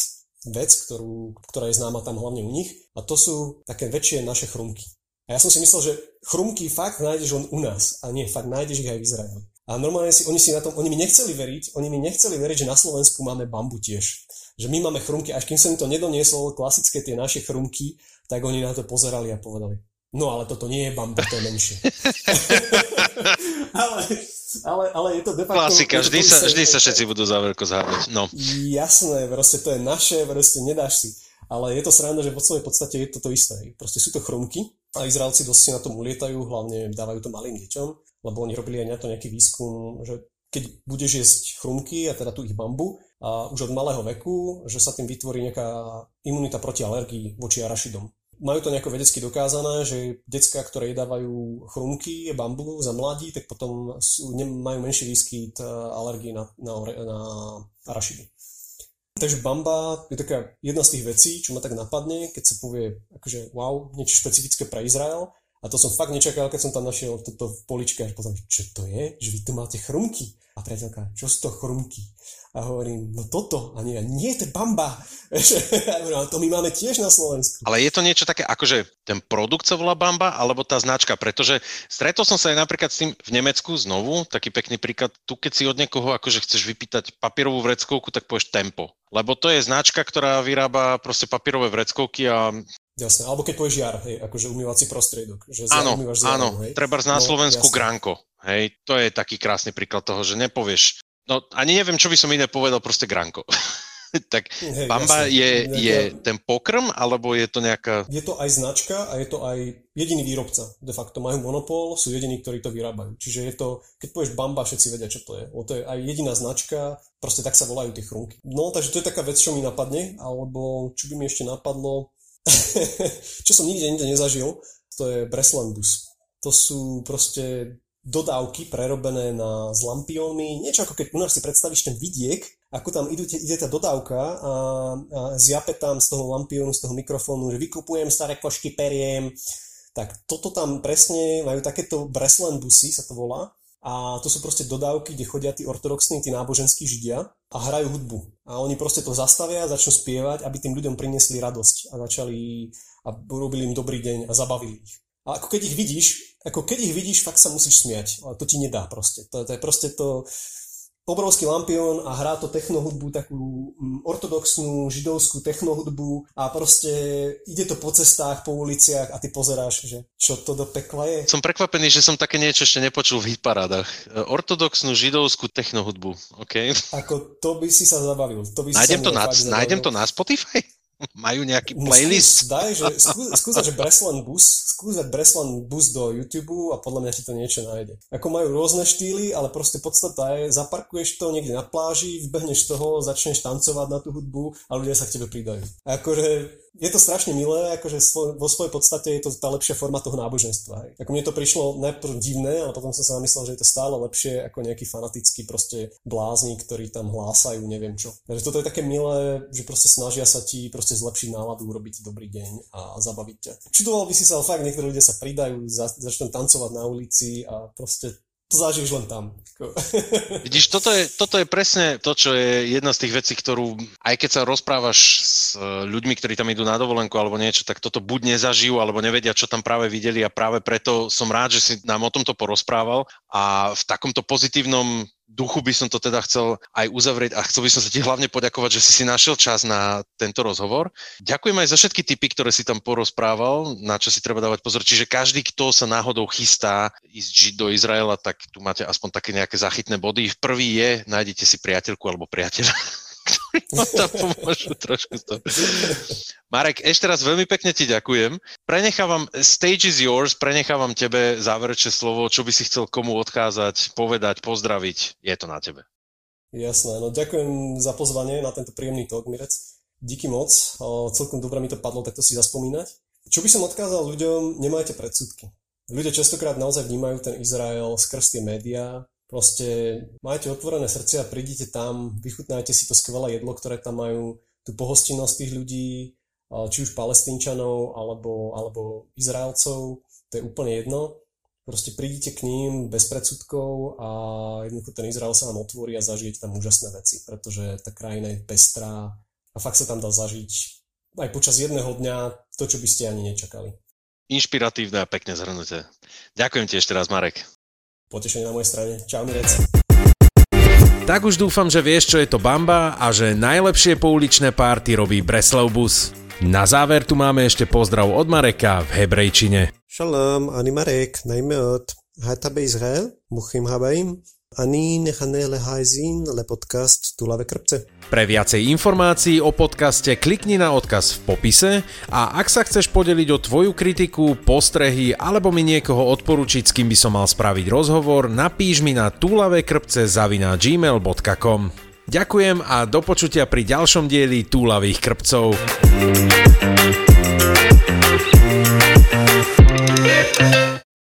vec, ktorú, ktorá je známa tam hlavne u nich. A to sú také väčšie naše chrumky. A ja som si myslel, že chrumky fakt nájdeš len u nás. A nie, fakt nájdeš ich aj v Izraeli. A normálne si, oni si na tom, oni mi nechceli veriť, oni mi nechceli veriť, že na Slovensku máme bambu tiež. Že my máme chrumky, až kým som im to nedoniesol, klasické tie naše chrumky, tak oni na to pozerali a povedali, No ale toto nie je bambu, to je menšie. ale, ale, ale je to de facto... Klasika, vždy sa, vždy sa všetci budú za veľko zhádzať. No. Jasné, proste to je naše, proste nedáš si. Ale je to sranda, že v svojej podstate je to to isté. Proste sú to chrumky a Izraelci dosť si na tom ulietajú, hlavne dávajú to malým deťom, lebo oni robili aj na to nejaký výskum, že keď budeš jesť chrumky a teda tu ich bambu a už od malého veku, že sa tým vytvorí nejaká imunita proti alergii voči arašidom majú to nejako vedecky dokázané, že decka, ktoré jedávajú chrumky, bambu za mladí, tak potom sú, majú menší výskyt e, alergii na, na, na arašidy. Takže bamba je taká jedna z tých vecí, čo ma tak napadne, keď sa povie, akože wow, niečo špecifické pre Izrael. A to som fakt nečakal, keď som tam našiel toto v poličke a potom, čo to je? Že vy tu máte chrumky. A priateľka, čo sú to chrumky? A hovorím, no toto. A nie, nie, to je bamba. a to my máme tiež na Slovensku. Ale je to niečo také, akože ten produkt sa volá bamba, alebo tá značka? Pretože stretol som sa aj napríklad s tým v Nemecku znovu, taký pekný príklad, tu keď si od niekoho akože chceš vypýtať papierovú vreckovku, tak povieš tempo. Lebo to je značka, ktorá vyrába proste papierové vreckovky a Jasné, alebo keď povieš jar, hej, akože umývací prostriedok. Že áno, áno, treba na no, Slovensku jasné. Granko, hej, to je taký krásny príklad toho, že nepovieš, no ani neviem, čo by som iné povedal, proste Granko. tak Hej, Bamba jasne. je, je ten pokrm, alebo je to nejaká... Je to aj značka a je to aj jediný výrobca. De facto majú monopol, sú jediní, ktorí to vyrábajú. Čiže je to, keď povieš Bamba, všetci vedia, čo to je. O to je aj jediná značka, proste tak sa volajú tie chrumky. No, takže to je taká vec, čo mi napadne, alebo čo by mi ešte napadlo, čo som nikde nikde nezažil, to je Breslan bus. To sú proste dodávky prerobené na s lampiónmi, niečo ako keď u nás si predstavíš ten vidiek, ako tam ide, ide tá dodávka a, a zjape tam z toho lampiónu, z toho mikrofónu, že vykupujem staré košky, periem, tak toto tam presne majú takéto Breslan busy, sa to volá, a to sú proste dodávky, kde chodia tí ortodoxní, tí náboženskí židia a hrajú hudbu. A oni proste to zastavia, začnú spievať, aby tým ľuďom priniesli radosť a začali a urobili im dobrý deň a zabavili ich. A ako keď ich vidíš, ako keď ich vidíš, fakt sa musíš smiať. Ale to ti nedá proste. To, to je proste to, obrovský lampión a hrá to technohudbu, takú mm, ortodoxnú židovskú technohudbu a proste ide to po cestách, po uliciach a ty pozeráš, že čo to do pekla je. Som prekvapený, že som také niečo ešte nepočul v hitparádach. Ortodoxnú židovskú technohudbu, OK? Ako to by si sa zabavil. To by nájdem, to na, nájdem to na Spotify? Majú nejaký playlist? Daj, že skúsa, že Breslan Bus, skúsať Breslan Bus do YouTube a podľa mňa ti to niečo nájde. Ako majú rôzne štýly, ale proste podstata je, zaparkuješ to niekde na pláži, vbehneš toho, začneš tancovať na tú hudbu a ľudia sa k tebe pridajú. Akože je to strašne milé, akože vo svojej podstate je to tá lepšia forma toho náboženstva. Hej. Ako mne to prišlo najprv divné, ale potom som sa zamyslel, že je to stále lepšie ako nejaký fanatický proste blázni, ktorí tam hlásajú, neviem čo. Takže toto je také milé, že proste snažia sa ti proste zlepšiť náladu, urobiť dobrý deň a zabaviť ťa. Čudoval by si sa, ale fakt niektorí ľudia sa pridajú, za, začnú tancovať na ulici a proste to zažiješ len tam. Vidíš, toto je, toto je presne to, čo je jedna z tých vecí, ktorú, aj keď sa rozprávaš s e, ľuďmi, ktorí tam idú na dovolenku alebo niečo, tak toto buď nezažijú, alebo nevedia, čo tam práve videli a práve preto som rád, že si nám o tomto porozprával a v takomto pozitívnom duchu by som to teda chcel aj uzavrieť a chcel by som sa ti hlavne poďakovať, že si si našiel čas na tento rozhovor. Ďakujem aj za všetky tipy, ktoré si tam porozprával, na čo si treba dávať pozor. Čiže každý, kto sa náhodou chystá ísť do Izraela, tak tu máte aspoň také nejaké zachytné body. V prvý je, nájdete si priateľku alebo priateľa ktorí vám tam pomôžu trošku to. Marek, ešte raz veľmi pekne ti ďakujem. Prenechávam, stage is yours, prenechávam tebe záverečné slovo, čo by si chcel komu odkázať, povedať, pozdraviť, je to na tebe. Jasné, no ďakujem za pozvanie na tento príjemný talk, Mirec. Díky moc, o, celkom dobre mi to padlo takto si zaspomínať. Čo by som odkázal ľuďom, nemajte predsudky. Ľudia častokrát naozaj vnímajú ten Izrael skrz tie médiá, Proste majte otvorené srdcia, prídite tam, vychutnajte si to skvelé jedlo, ktoré tam majú, tú pohostinnosť tých ľudí, či už palestínčanov alebo, alebo Izraelcov, to je úplne jedno. Proste prídite k ním bez predsudkov a jednoducho ten Izrael sa vám otvorí a zažijete tam úžasné veci, pretože tá krajina je pestrá a fakt sa tam dá zažiť aj počas jedného dňa to, čo by ste ani nečakali. Inšpiratívne a pekne zhrnuté. Ďakujem ti ešte raz, Marek potešenie na mojej strane. Čau, Mirec. Tak už dúfam, že vieš, čo je to Bamba a že najlepšie pouličné párty robí Breslau Bus. Na záver tu máme ešte pozdrav od Mareka v hebrejčine. Shalom, ani Marek, najmä od Hata Izrael, Muchim Habaim ani nechané lehajzín le podcast Tulavé krpce. Pre viacej informácií o podcaste klikni na odkaz v popise a ak sa chceš podeliť o tvoju kritiku, postrehy alebo mi niekoho odporučiť, s kým by som mal spraviť rozhovor, napíš mi na tulavekrpce zavina gmail.com. Ďakujem a do počutia pri ďalšom dieli Túlavých krpcov.